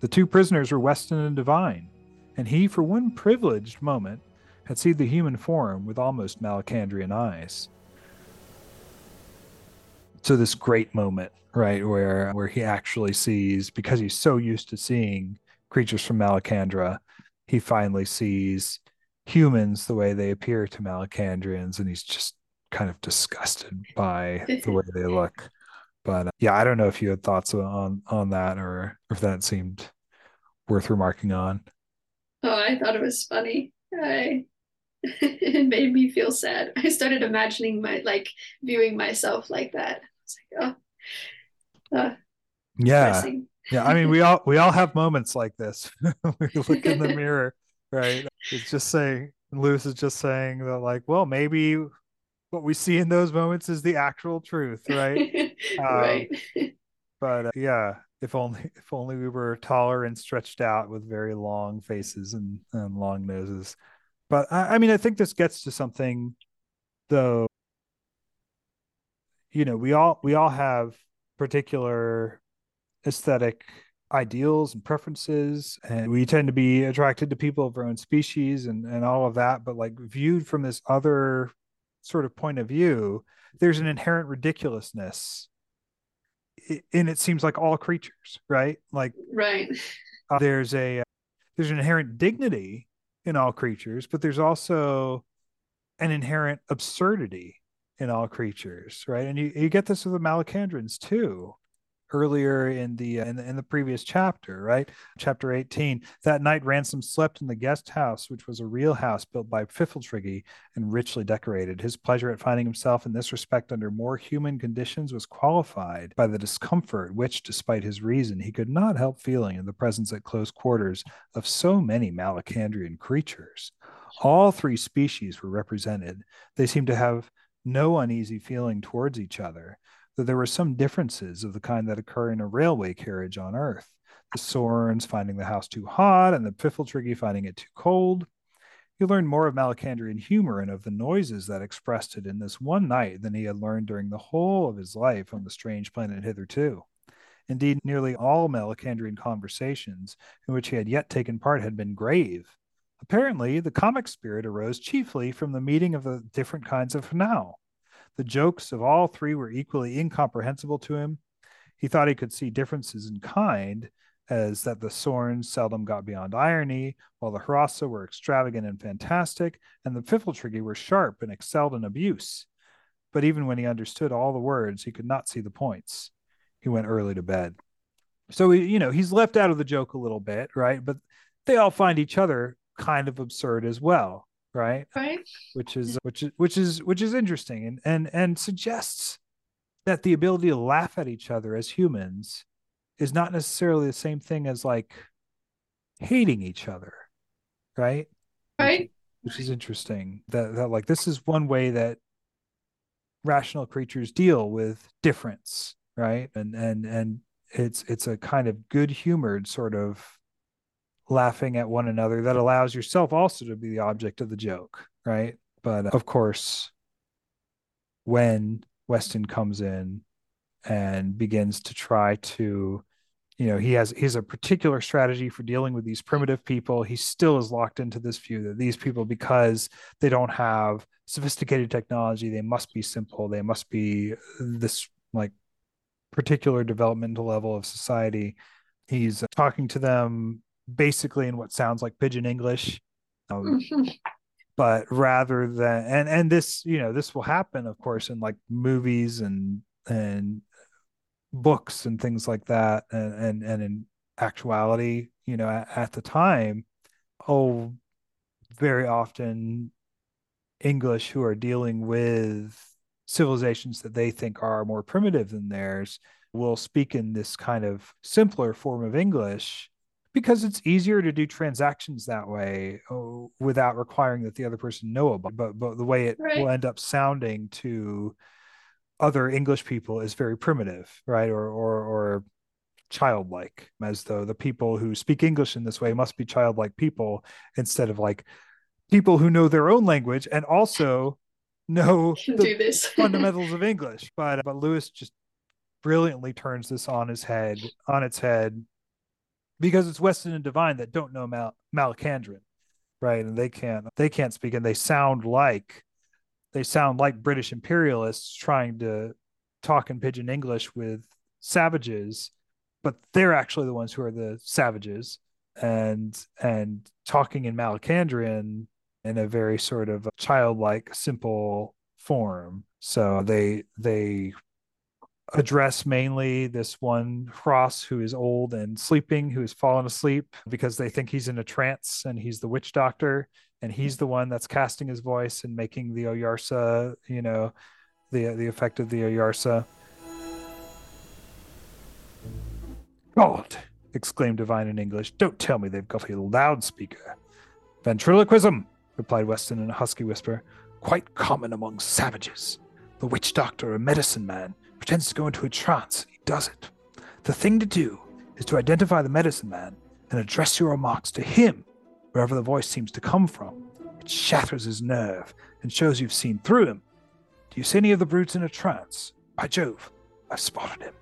S1: The two prisoners were Weston and Devine, and he, for one privileged moment, had seen the human form with almost Malacandrian eyes. So this great moment, right, where where he actually sees, because he's so used to seeing creatures from Malacandra, he finally sees humans the way they appear to Malacandrians, and he's just kind of disgusted by the way they look. But uh, yeah, I don't know if you had thoughts on on that or if that seemed worth remarking on.
S3: Oh, I thought it was funny. I it made me feel sad. I started imagining my like viewing myself like that. I was like, oh, uh,
S1: yeah, yeah. I mean, we all we all have moments like this. we look in the mirror, right? It's just saying. Lewis is just saying that, like, well, maybe what we see in those moments is the actual truth, right?
S3: right.
S1: Um, but uh, yeah, if only if only we were taller and stretched out with very long faces and, and long noses. But I, I mean, I think this gets to something, though. You know, we all we all have particular aesthetic ideals and preferences and we tend to be attracted to people of our own species and and all of that but like viewed from this other sort of point of view, there's an inherent ridiculousness in it seems like all creatures, right? Like
S3: right.
S1: Uh, there's a there's an inherent dignity in all creatures, but there's also an inherent absurdity in all creatures, right? And you, you get this with the Malacandrians too earlier in the, uh, in the in the previous chapter, right? Chapter 18. That night Ransom slept in the guest house, which was a real house built by Pfiffltriggi and richly decorated. His pleasure at finding himself in this respect under more human conditions was qualified by the discomfort which, despite his reason, he could not help feeling in the presence at close quarters of so many Malacandrian creatures. All three species were represented. They seemed to have no uneasy feeling towards each other there were some differences of the kind that occur in a railway carriage on Earth. The Sorns finding the house too hot and the Pfiffltriggi finding it too cold. He learned more of Malacandrian humor and of the noises that expressed it in this one night than he had learned during the whole of his life on the strange planet hitherto. Indeed, nearly all Malacandrian conversations in which he had yet taken part had been grave. Apparently, the comic spirit arose chiefly from the meeting of the different kinds of Hnau, the jokes of all three were equally incomprehensible to him. He thought he could see differences in kind, as that the Sorns seldom got beyond irony, while the Hrossa were extravagant and fantastic, and the Pfiffltriggi were sharp and excelled in abuse. But even when he understood all the words, he could not see the points. He went early to bed. So, you know, he's left out of the joke a little bit, right? But they all find each other kind of absurd as well right?
S3: Right.
S1: Which is which is which is which is interesting and and and suggests that the ability to laugh at each other as humans is not necessarily the same thing as like hating each other, right?
S3: Right.
S1: Which, which is interesting. That that like this is one way that rational creatures deal with difference, right? And and and it's it's a kind of good humored sort of laughing at one another that allows yourself also to be the object of the joke, right? But of course, when Weston comes in and begins to try to, you know, he has he has a particular strategy for dealing with these primitive people. He still is locked into this view that these people, because they don't have sophisticated technology, they must be simple. They must be this like particular developmental level of society. He's talking to them basically in what sounds like pidgin English, Um, but rather than and and this you know this will happen of course in like movies and and books and things like that and and, and in actuality you know at, at the time oh very often english who are dealing with civilizations that they think are more primitive than theirs will speak in this kind of simpler form of english because it's easier to do transactions that way oh, without requiring that the other person know about but but the way it right. will end up sounding to other english people is very primitive right? Or or or childlike as though the people who speak english in this way must be childlike people instead of like people who know their own language and also know the fundamentals of english. But but lewis just brilliantly turns this on his head on its head because it's Weston and Devine that don't know Mal- right? And they can't they can't speak, and they sound like they sound like British imperialists trying to talk in pidgin English with savages, but they're actually the ones who are the savages, and and talking in Malacandrian in a very sort of childlike, simple form. So they they address mainly this one Hross who is old and sleeping, who has fallen asleep because they think he's in a trance and he's the witch doctor. And he's the one that's casting his voice and making the Oyarsa, you know, the the effect of the Oyarsa. God, exclaimed Devine in English, don't tell me they've got a loudspeaker. Ventriloquism, replied Weston in a husky whisper, quite common among savages. The witch doctor or medicine man pretends to go into a trance, he does it. The thing to do is to identify the medicine man and address your remarks to him, wherever the voice seems to come from. It shatters his nerve and shows you've seen through him. Do you see any of the brutes in a trance? By Jove, I've spotted him.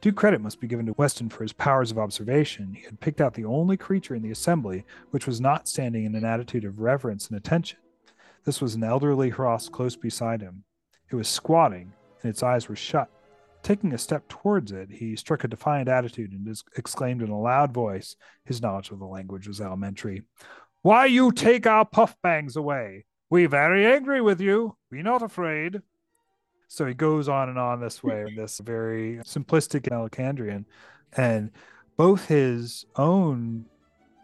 S1: Due credit must be given to Weston for his powers of observation. He had picked out the only creature in the assembly which was not standing in an attitude of reverence and attention. This was an elderly Hross close beside him. It was squatting, and its eyes were shut. Taking a step towards it, he struck a defiant attitude and exclaimed in a loud voice. His knowledge of the language was elementary. Why you take our puff bangs away? We very angry with you. Be not afraid. So he goes on and on this way in this very simplistic Malacandrian, and both his own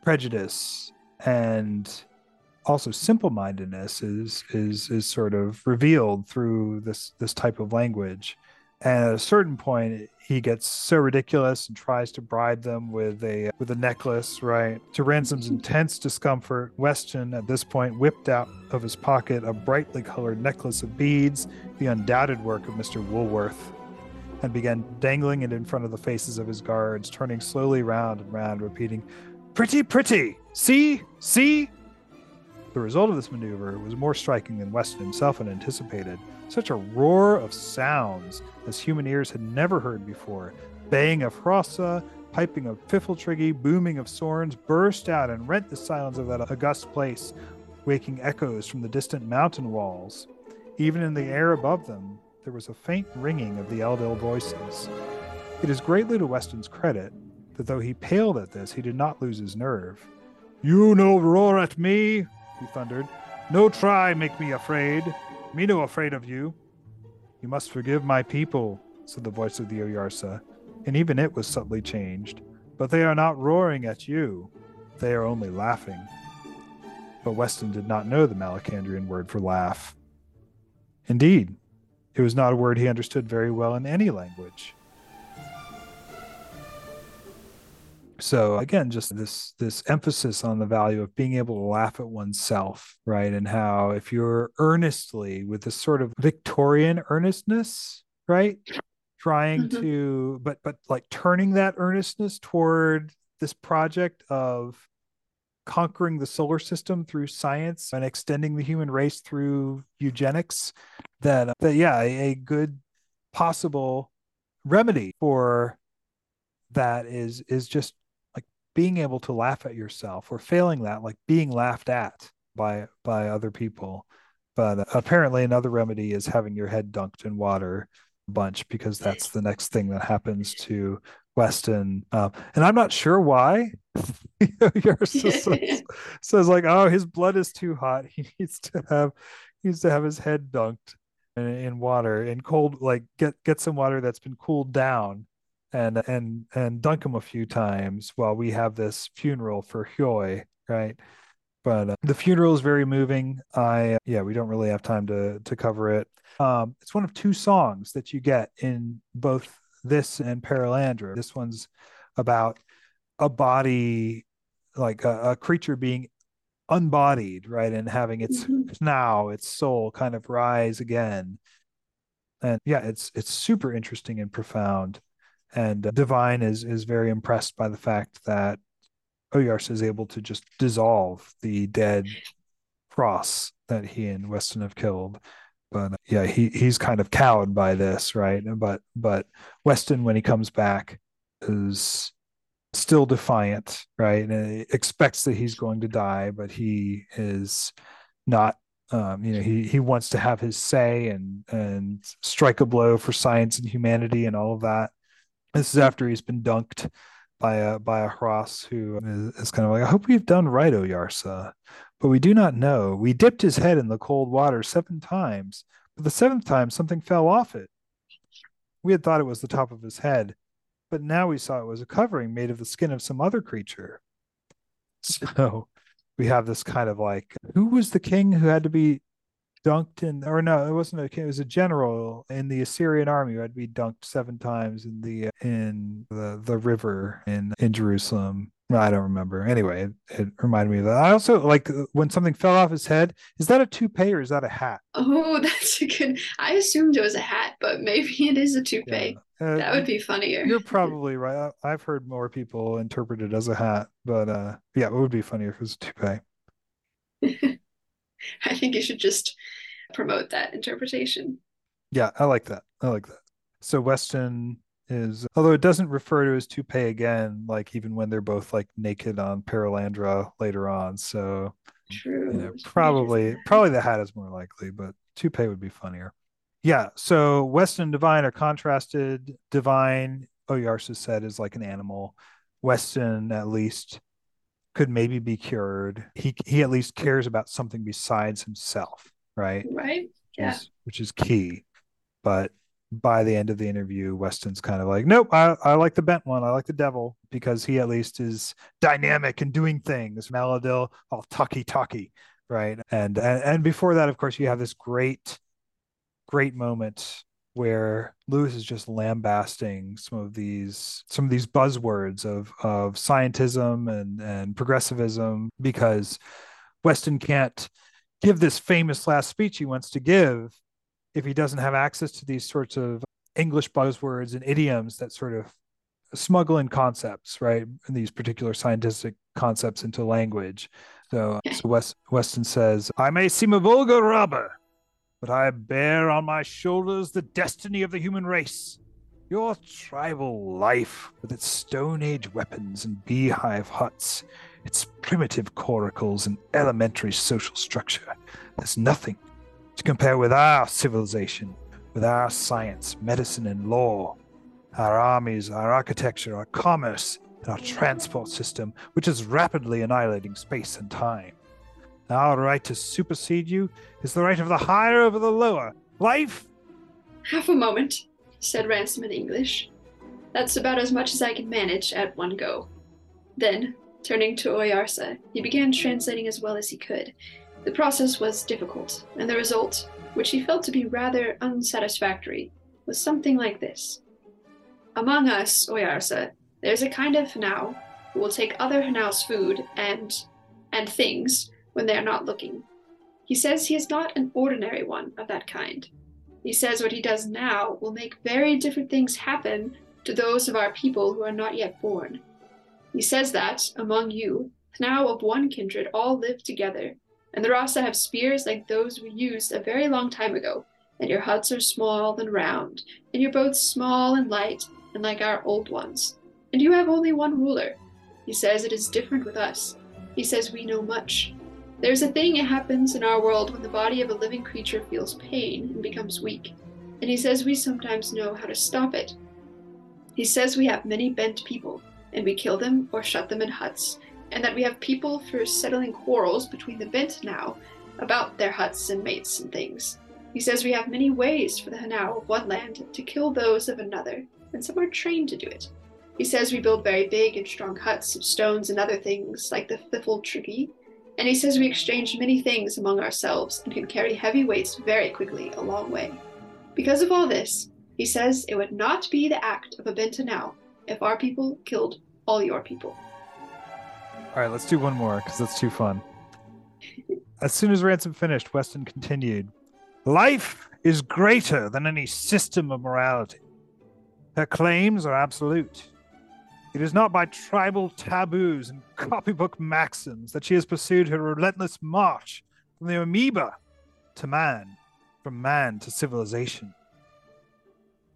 S1: prejudice and also simple-mindedness is is is sort of revealed through this this type of language. And at a certain point he gets so ridiculous and tries to bribe them with a with a necklace right? To ransom's intense discomfort weston at this point whipped out of his pocket a brightly colored necklace of beads the undoubted work of mr woolworth and began dangling it in front of the faces of his guards turning slowly round and round repeating pretty pretty! See? See the result of this maneuver was more striking than Weston himself had anticipated. Such a roar of sounds as human ears had never heard before. Baying of hrossa, piping of pfiffltriggi, booming of sorns burst out and rent the silence of that august place, waking echoes from the distant mountain walls. Even in the air above them, there was a faint ringing of the Eldil voices. It is greatly to Weston's credit that though he paled at this, he did not lose his nerve. You no roar at me, he thundered. No try make me afraid. Me no afraid of you. You must forgive my people, said the voice of the Oyarsa, and even it was subtly changed. But they are not roaring at you. They are only laughing. But Weston did not know the Malacandrian word for laugh. Indeed, it was not a word he understood very well in any language. So again just this this emphasis on the value of being able to laugh at oneself right and how if you're earnestly with this sort of victorian earnestness right trying mm-hmm. to but but like turning that earnestness toward this project of conquering the solar system through science and extending the human race through eugenics that that yeah a, a good possible remedy for that is is just being able to laugh at yourself or failing that like being laughed at by by other people but apparently another remedy is having your head dunked in water a bunch because that's the next thing that happens to Weston. Um, and I'm not sure why. Oyarsa says, says like, oh, his blood is too hot. He needs to have he needs to have his head dunked in, in water in cold, like get get some water that's been cooled down and and and dunk him a few times while we have this funeral for Hyoi, right? But uh, the funeral is very moving. I yeah, we don't really have time to to cover it. Um, it's one of two songs that you get in both this and Perelandra. This one's about a body, like a, a creature being unbodied, right, and having its mm-hmm. now its soul kind of rise again. And yeah, it's it's super interesting and profound. And uh, Devine is is very impressed by the fact that Oyarsa is able to just dissolve the dead Hross that he and Weston have killed. But uh, yeah, he he's kind of cowed by this, right? But but Weston, when he comes back, is still defiant, right? And expects that he's going to die, but he is not. Um, you know, he he wants to have his say and and strike a blow for science and humanity and all of that. This is after he's been dunked by a by a Hross who is, is, kind of like, I hope we've done right, Oyarsa, but we do not know. We dipped his head in the cold water seven times, but the seventh time something fell off it. We had thought it was the top of his head, but now we saw it was a covering made of the skin of some other creature. So we have this kind of like, who was the king who had to be dunked in or no it wasn't a king it was a general in the assyrian army who had to be dunked seven times in the in the the river in in jerusalem I don't remember. Anyway, it, it, reminded me of that. I also like when something fell off his head. Is that a toupee or is that a hat?
S3: Oh, that's a good. I assumed it was a hat, but maybe it is a toupee. Yeah. Uh, that would be funnier.
S1: You're probably right. I, have heard more people interpret it as a hat, but uh, yeah, it would be funnier if it was a
S3: toupee. I think you should just promote that interpretation.
S1: Yeah, I like that. I like that. So Weston is, although it doesn't refer to as toupee again, like even when they're both like naked on Perelandra later on. So
S3: True.
S1: You know, probably probably the hat is more likely, but toupee would be funnier. Yeah. So Weston and Devine are contrasted. Devine, Oyarsa said, is like an animal. Weston, at least, could maybe be cured. He he at least cares about something besides himself, right?
S3: Right.
S1: Yeah. Which is, which is key. But by the end of the interview, Weston's kind of like, nope, I, I like the bent one. I like the devil because he at least is dynamic and doing things. Maleldil, all talky talky, right? And, and and before that, of course, you have this great, great moment where Lewis is just lambasting some of these some of these buzzwords of of scientism and and progressivism because Weston can't give this famous last speech he wants to give if he doesn't have access to these sorts of English buzzwords and idioms that sort of smuggle in concepts, right? And these particular scientific concepts into language. So, so West, Weston says, I may seem a vulgar robber, but I bear on my shoulders the destiny of the human race. Your tribal life, with its Stone Age weapons and beehive huts, its primitive coracles and elementary social structure, there's nothing to compare with our civilization, with our science, medicine, and law. Our armies, our architecture, our commerce, and our transport system, which is rapidly annihilating space and time. Our right to supersede you is the right of the higher over the lower. Life?
S3: Half a moment, said Ransom in English. That's about as much as I can manage at one go. Then, turning to Oyarsa, he began translating as well as he could. The process was difficult, and the result, which he felt to be rather unsatisfactory, was something like this. Among us, Oyarsa, there's a kind of hnau who will take other hnau's food and and things when they are not looking. He says he is not an ordinary one of that kind. He says what he does now will make very different things happen to those of our people who are not yet born. He says that, among you, hnau of one kindred all live together, and the hrossa have spears like those we used a very long time ago, and your huts are small and round, and your boats small and light, and like our old ones. And you have only one ruler. He says it is different with us. He says we know much, there's a thing that happens in our world when the body of a living creature feels pain and becomes weak. and he says we sometimes know how to stop it. He says we have many bent people, and we kill them or shut them in huts, and that we have people for settling quarrels between the bent hnau about their huts and mates and things. He says we have many ways for the hnau of one land to kill those of another, and some are trained to do it. He says we build very big and strong huts of stones and other things, like the Pfiffltriggi, and he says we exchange many things among ourselves and can carry heavy weights very quickly a long way. Because of all this, he says it would not be the act of a bent hnau if our people killed all your people.
S1: All right, let's do one more because that's too fun. as soon as Ransom finished, Weston continued Life is greater than any system of morality. Her claims are absolute. It is not by tribal taboos and copybook maxims that she has pursued her relentless march from the amoeba to man, from man to civilization.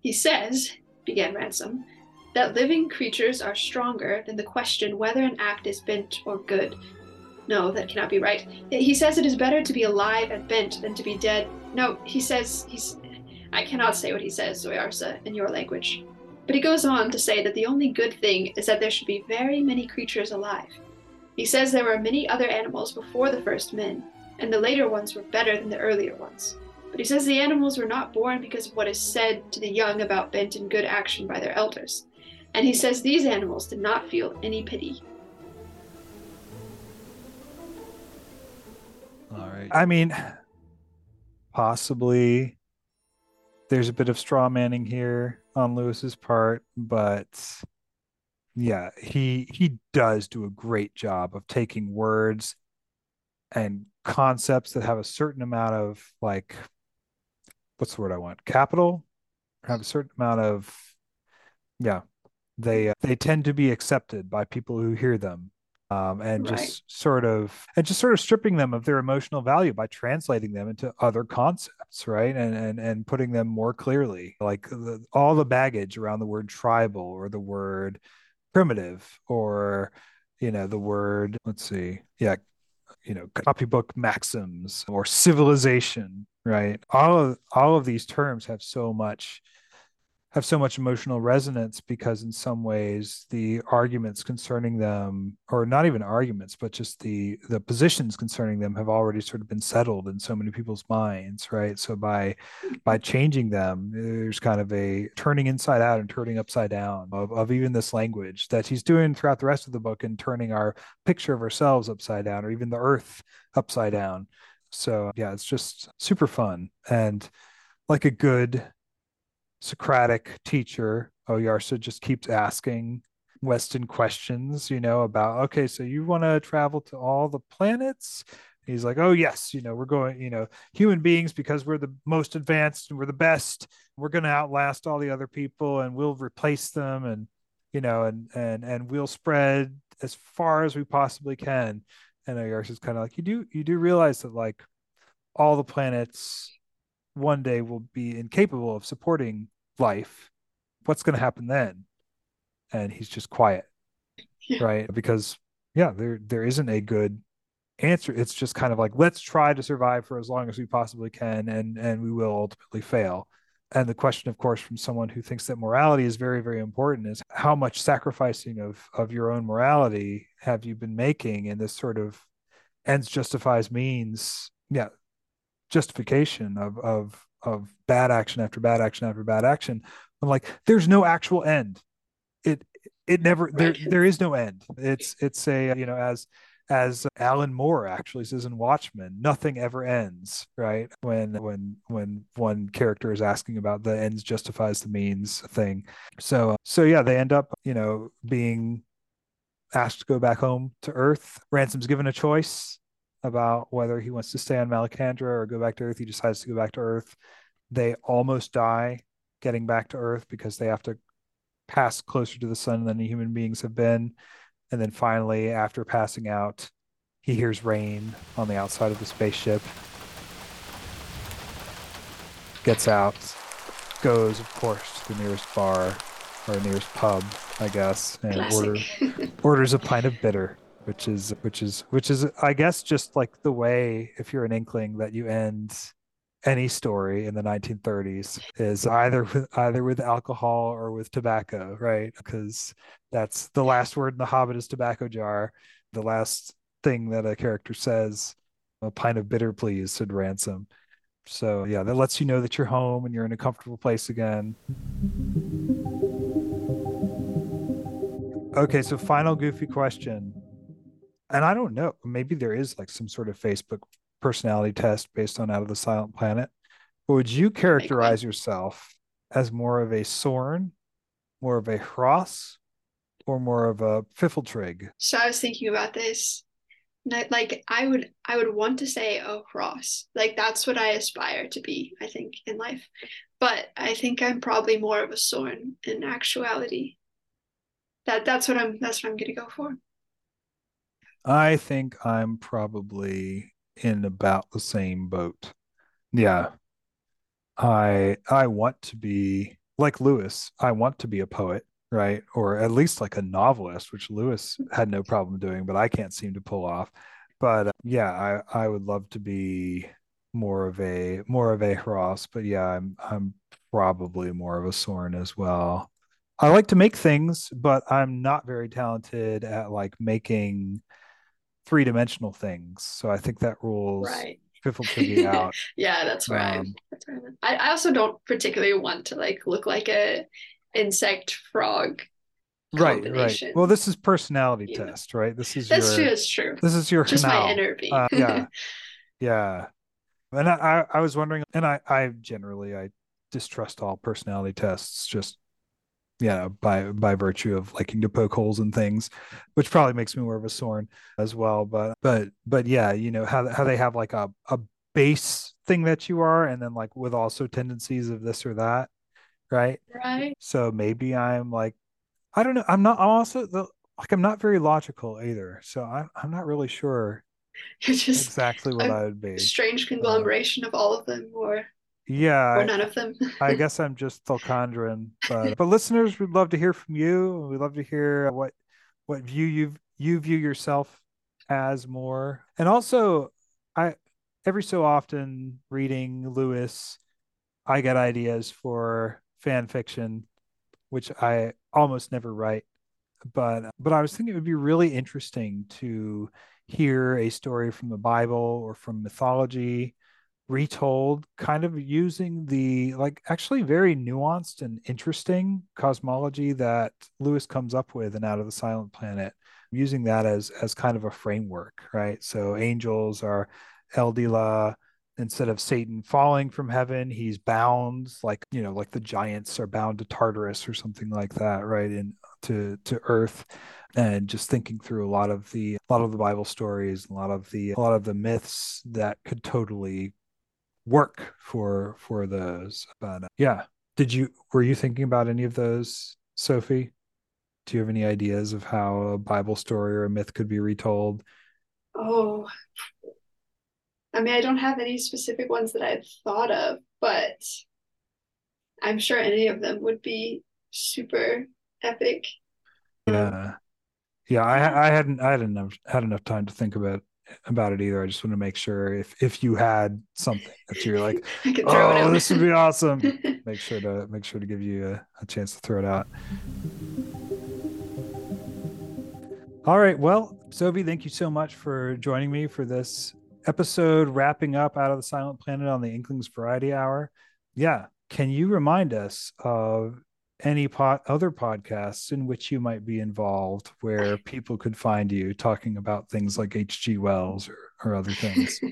S3: He says, began Ransom, that living creatures are stronger than the question whether an act is bent or good. No, that cannot be right. He says it is better to be alive and bent than to be dead. No, he says he's. I cannot say what he says, Oyarsa, in your language. But he goes on to say that the only good thing is that there should be very many creatures alive. He says there were many other animals before the first men, and the later ones were better than the earlier ones. But he says the animals were not born because of what is said to the young about bent and good action by their elders. And he says these animals did not feel any pity.
S1: All right. I mean, possibly there's a bit of straw manning here on Lewis's part, but yeah, he he does do a great job of taking words and concepts that have a certain amount of like what's the word I want? Capital have a certain amount of yeah, they uh, they tend to be accepted by people who hear them um, and right. just sort of and just sort of stripping them of their emotional value by translating them into other concepts right and and, and putting them more clearly like the, all the baggage around the word tribal or the word primitive or you know the word let's see yeah you know copybook maxims or civilization right all of all of these terms have so much have so much emotional resonance because in some ways the arguments concerning them or not even arguments but just the the positions concerning them have already sort of been settled in so many people's minds right? So by by changing them there's kind of a turning inside out and turning upside down of, of even this language that he's doing throughout the rest of the book and turning our picture of ourselves upside down or even the earth upside down. So yeah it's just super fun and like a good Socratic teacher, oh, Oyarsa just keeps asking Weston questions, you know, about, okay, so you want to travel to all the planets? He's like, oh, yes, you know, we're going, you know, human beings, because we're the most advanced and we're the best, we're going to outlast all the other people and we'll replace them and, you know, and, and, and we'll spread as far as we possibly can. And is kind of like, you do, you do realize that like all the planets one day will be incapable of supporting life what's going to happen then? And he's just quiet yeah. right? Because yeah there there isn't a good answer. It's just kind of like let's try to survive for as long as we possibly can and and we will ultimately fail. And the question of course from someone who thinks that morality is very very important is how much sacrificing of of your own morality have you been making? In this sort of ends justifies means yeah justification of of of bad action after bad action after bad action i'm like there's no actual end. It it never there there is no end. It's it's a you know as as alan moore actually says in watchmen nothing ever ends right? When when when one character is asking about the ends justifies the means thing. So so yeah they end up you know being asked to go back home to earth. Ransom's given a choice about whether he wants to stay on Malacandra or go back to Earth. He decides to go back to Earth. They almost die getting back to Earth because they have to pass closer to the sun than the human beings have been. And then finally, after passing out, he hears rain on the outside of the spaceship. Gets out, goes, of course, to the nearest bar or nearest pub, I guess, and order, orders a pint of bitter which is which is which is i guess just like the way if you're an inkling that you end any story in the 1930s is either with either with alcohol or with tobacco, right? Because that's the last word in the Hobbit is tobacco jar. The last thing that a character says, a pint of bitter, please, said Ransom. So yeah, that lets you know that you're home and you're in a comfortable place again. Okay, so final goofy question. And I don't know, maybe there is like some sort of Facebook personality test based on Out of the Silent Planet. But would you characterize yourself as more of a Sorn, more of a Hross, or more of a Pfifltrigg?
S3: So I was thinking about this. Like I would I would want to say a Hross. Like that's what I aspire to be, I think, in life. But I think I'm probably more of a Sorn in actuality that that's what I'm that's what I'm gonna go for.
S1: I think I'm probably in about the same boat. Yeah. I I want to be like Lewis. I want to be a poet, right? Or at least like a novelist, which Lewis had no problem doing, but I can't seem to pull off. But uh, yeah, I I would love to be more of a more of a Hross, but yeah, I'm I'm probably more of a Sorn as well. I like to make things, but I'm not very talented at like making three dimensional things. So I think that rules
S3: right.
S1: Pfiffltriggi out.
S3: yeah, that's right. Um, that's right. I, I also don't particularly want to like look like a insect frog.
S1: Right, right. Well, this is personality test, right? This is
S3: that's
S1: your,
S3: true. That's true.
S1: This is your
S3: just canal. my inner being.
S1: uh, yeah, yeah. And I, I was wondering, and I, I generally I distrust all personality tests just you know, by by virtue of liking to poke holes in things, which probably makes me more of a Sorn as well. But but but yeah, you know how how they have like a a base thing that you are, and then like with also tendencies of this or that, right?
S3: Right.
S1: So maybe I'm like, I don't know. I'm not. I'm also the like I'm not very logical either. So I'm I'm not really sure.
S3: You're just
S1: exactly what I would be.
S3: Strange conglomeration of all of them, or
S1: yeah.
S3: Or none of them.
S1: I guess I'm just Thulcandrian. But but listeners, we'd love to hear from you. We'd love to hear what what view you you view yourself as more. And also I every so often reading Lewis, I get ideas for fan fiction, which I almost never write. But but I was thinking it would be really interesting to hear a story from the Bible or from mythology retold kind of using the like actually very nuanced and interesting cosmology that lewis comes up with and out of the silent planet using that as as kind of a framework right? So angels are eldila instead of satan falling from heaven he's bound like you know like the giants are bound to tartarus or something like that right And to to earth. And just thinking through a lot of the a lot of the bible stories a lot of the a lot of the myths that could totally work for for those but uh, yeah. Did you were you thinking about any of those sophie? Do you have any ideas of how a bible story or a myth could be retold?
S3: Oh. I mean i don't have any specific ones that i've thought of but i'm sure any of them would be super epic.
S1: Yeah. Yeah i i hadn't i hadn't had enough time to think about about it either. I just want to make sure if if you had something that you're like, oh, this would be awesome. make sure to make sure to give you a, a chance to throw it out. All right. Well, Sophie, thank you so much for joining me for this episode wrapping up out of the silent planet on the Inklings Variety Hour. Yeah. Can you remind us of any pot other podcasts in which you might be involved where people could find you talking about things like hg wells or, or other things?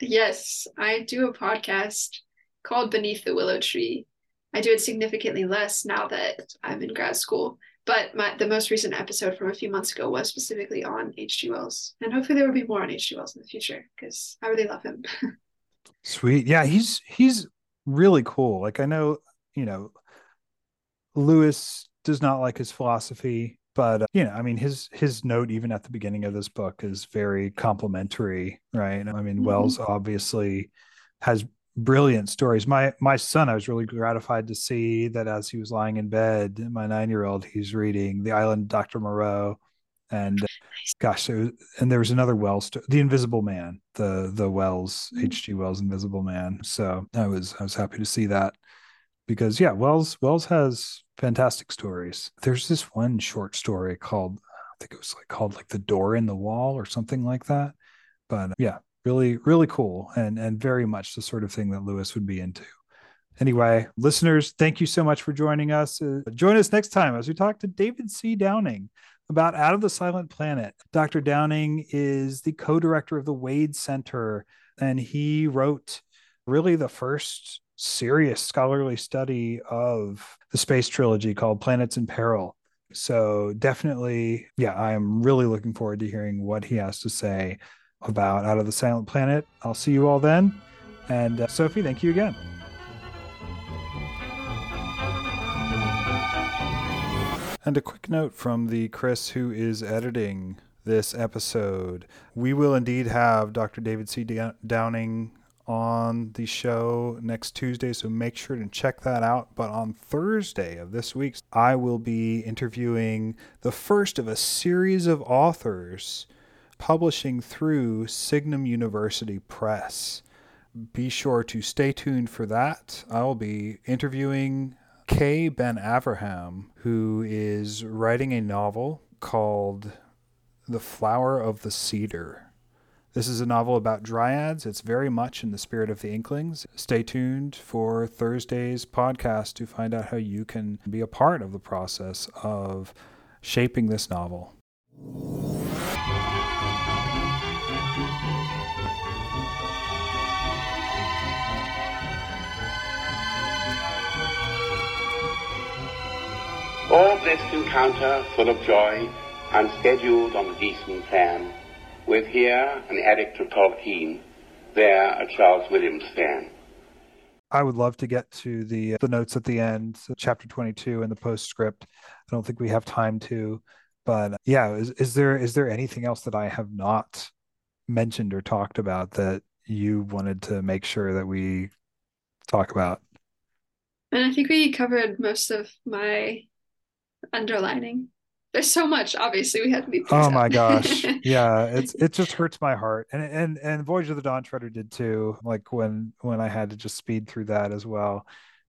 S3: Yes i do a podcast called beneath the willow tree. I do it significantly less now that i'm in grad school but my, the most recent episode from a few months ago was specifically on hg wells and hopefully there will be more on hg wells in the future because i really love him.
S1: Sweet. Yeah he's he's really cool. Like i know you know Lewis does not like his philosophy, but uh, you know, I mean, his his note even at the beginning of this book is very complimentary, right? I mean, mm-hmm. Wells obviously has brilliant stories. My my son, I was really gratified to see that as he was lying in bed, my nine year old, he's reading The Island Dr. Moreau And gosh, so, and there was another Wells, The Invisible Man, the the Wells H.G. Wells Invisible Man. So I was I was happy to see that because yeah, Wells Wells has fantastic stories. There's this one short story called I think it was like called like the door in the wall or something like that. But yeah, really really cool and and very much the sort of thing that Lewis would be into. Anyway, listeners, thank you so much for joining us. Uh, join us next time as we talk to David C. Downing about Out of the Silent Planet. Dr. Downing is the co director of the Wade Center, and he wrote really the first serious scholarly study of the space trilogy called Planets in Peril. So, definitely, yeah, I am really looking forward to hearing what he has to say about Out of the Silent Planet. I'll see you all then. And uh, Sophie, thank you again. And a quick note from the Chris who is editing this episode. We will indeed have Dr. David C. Downing on the show next Tuesday, so make sure to check that out. But on Thursday of this week, I will be interviewing the first of a series of authors publishing through Signum University Press. Be sure to stay tuned for that. I will be interviewing Kay Ben Avraham, who is writing a novel called The Flower of the Cedar. This is a novel about dryads. It's very much in the spirit of the Inklings. Stay tuned for Thursday's podcast to find out how you can be a part of the process of shaping this novel.
S2: All blessed encounter full of joy, unscheduled on the decent plan, with here an addict to Tolkien, there a Charles Williams fan.
S1: I would love to get to the uh, the notes at the end, chapter 22 and the postscript. I don't think we have time to, but yeah, is, is there is there anything else that I have not mentioned or talked about that you wanted to make sure that we talk about?
S3: And I think we covered most of my underlining. There's so much. Obviously, we had to be.
S1: Oh my gosh, yeah, it's it just hurts my heart, and and and Voyage of the Dawn Treader did too. Like when when I had to just speed through that as well.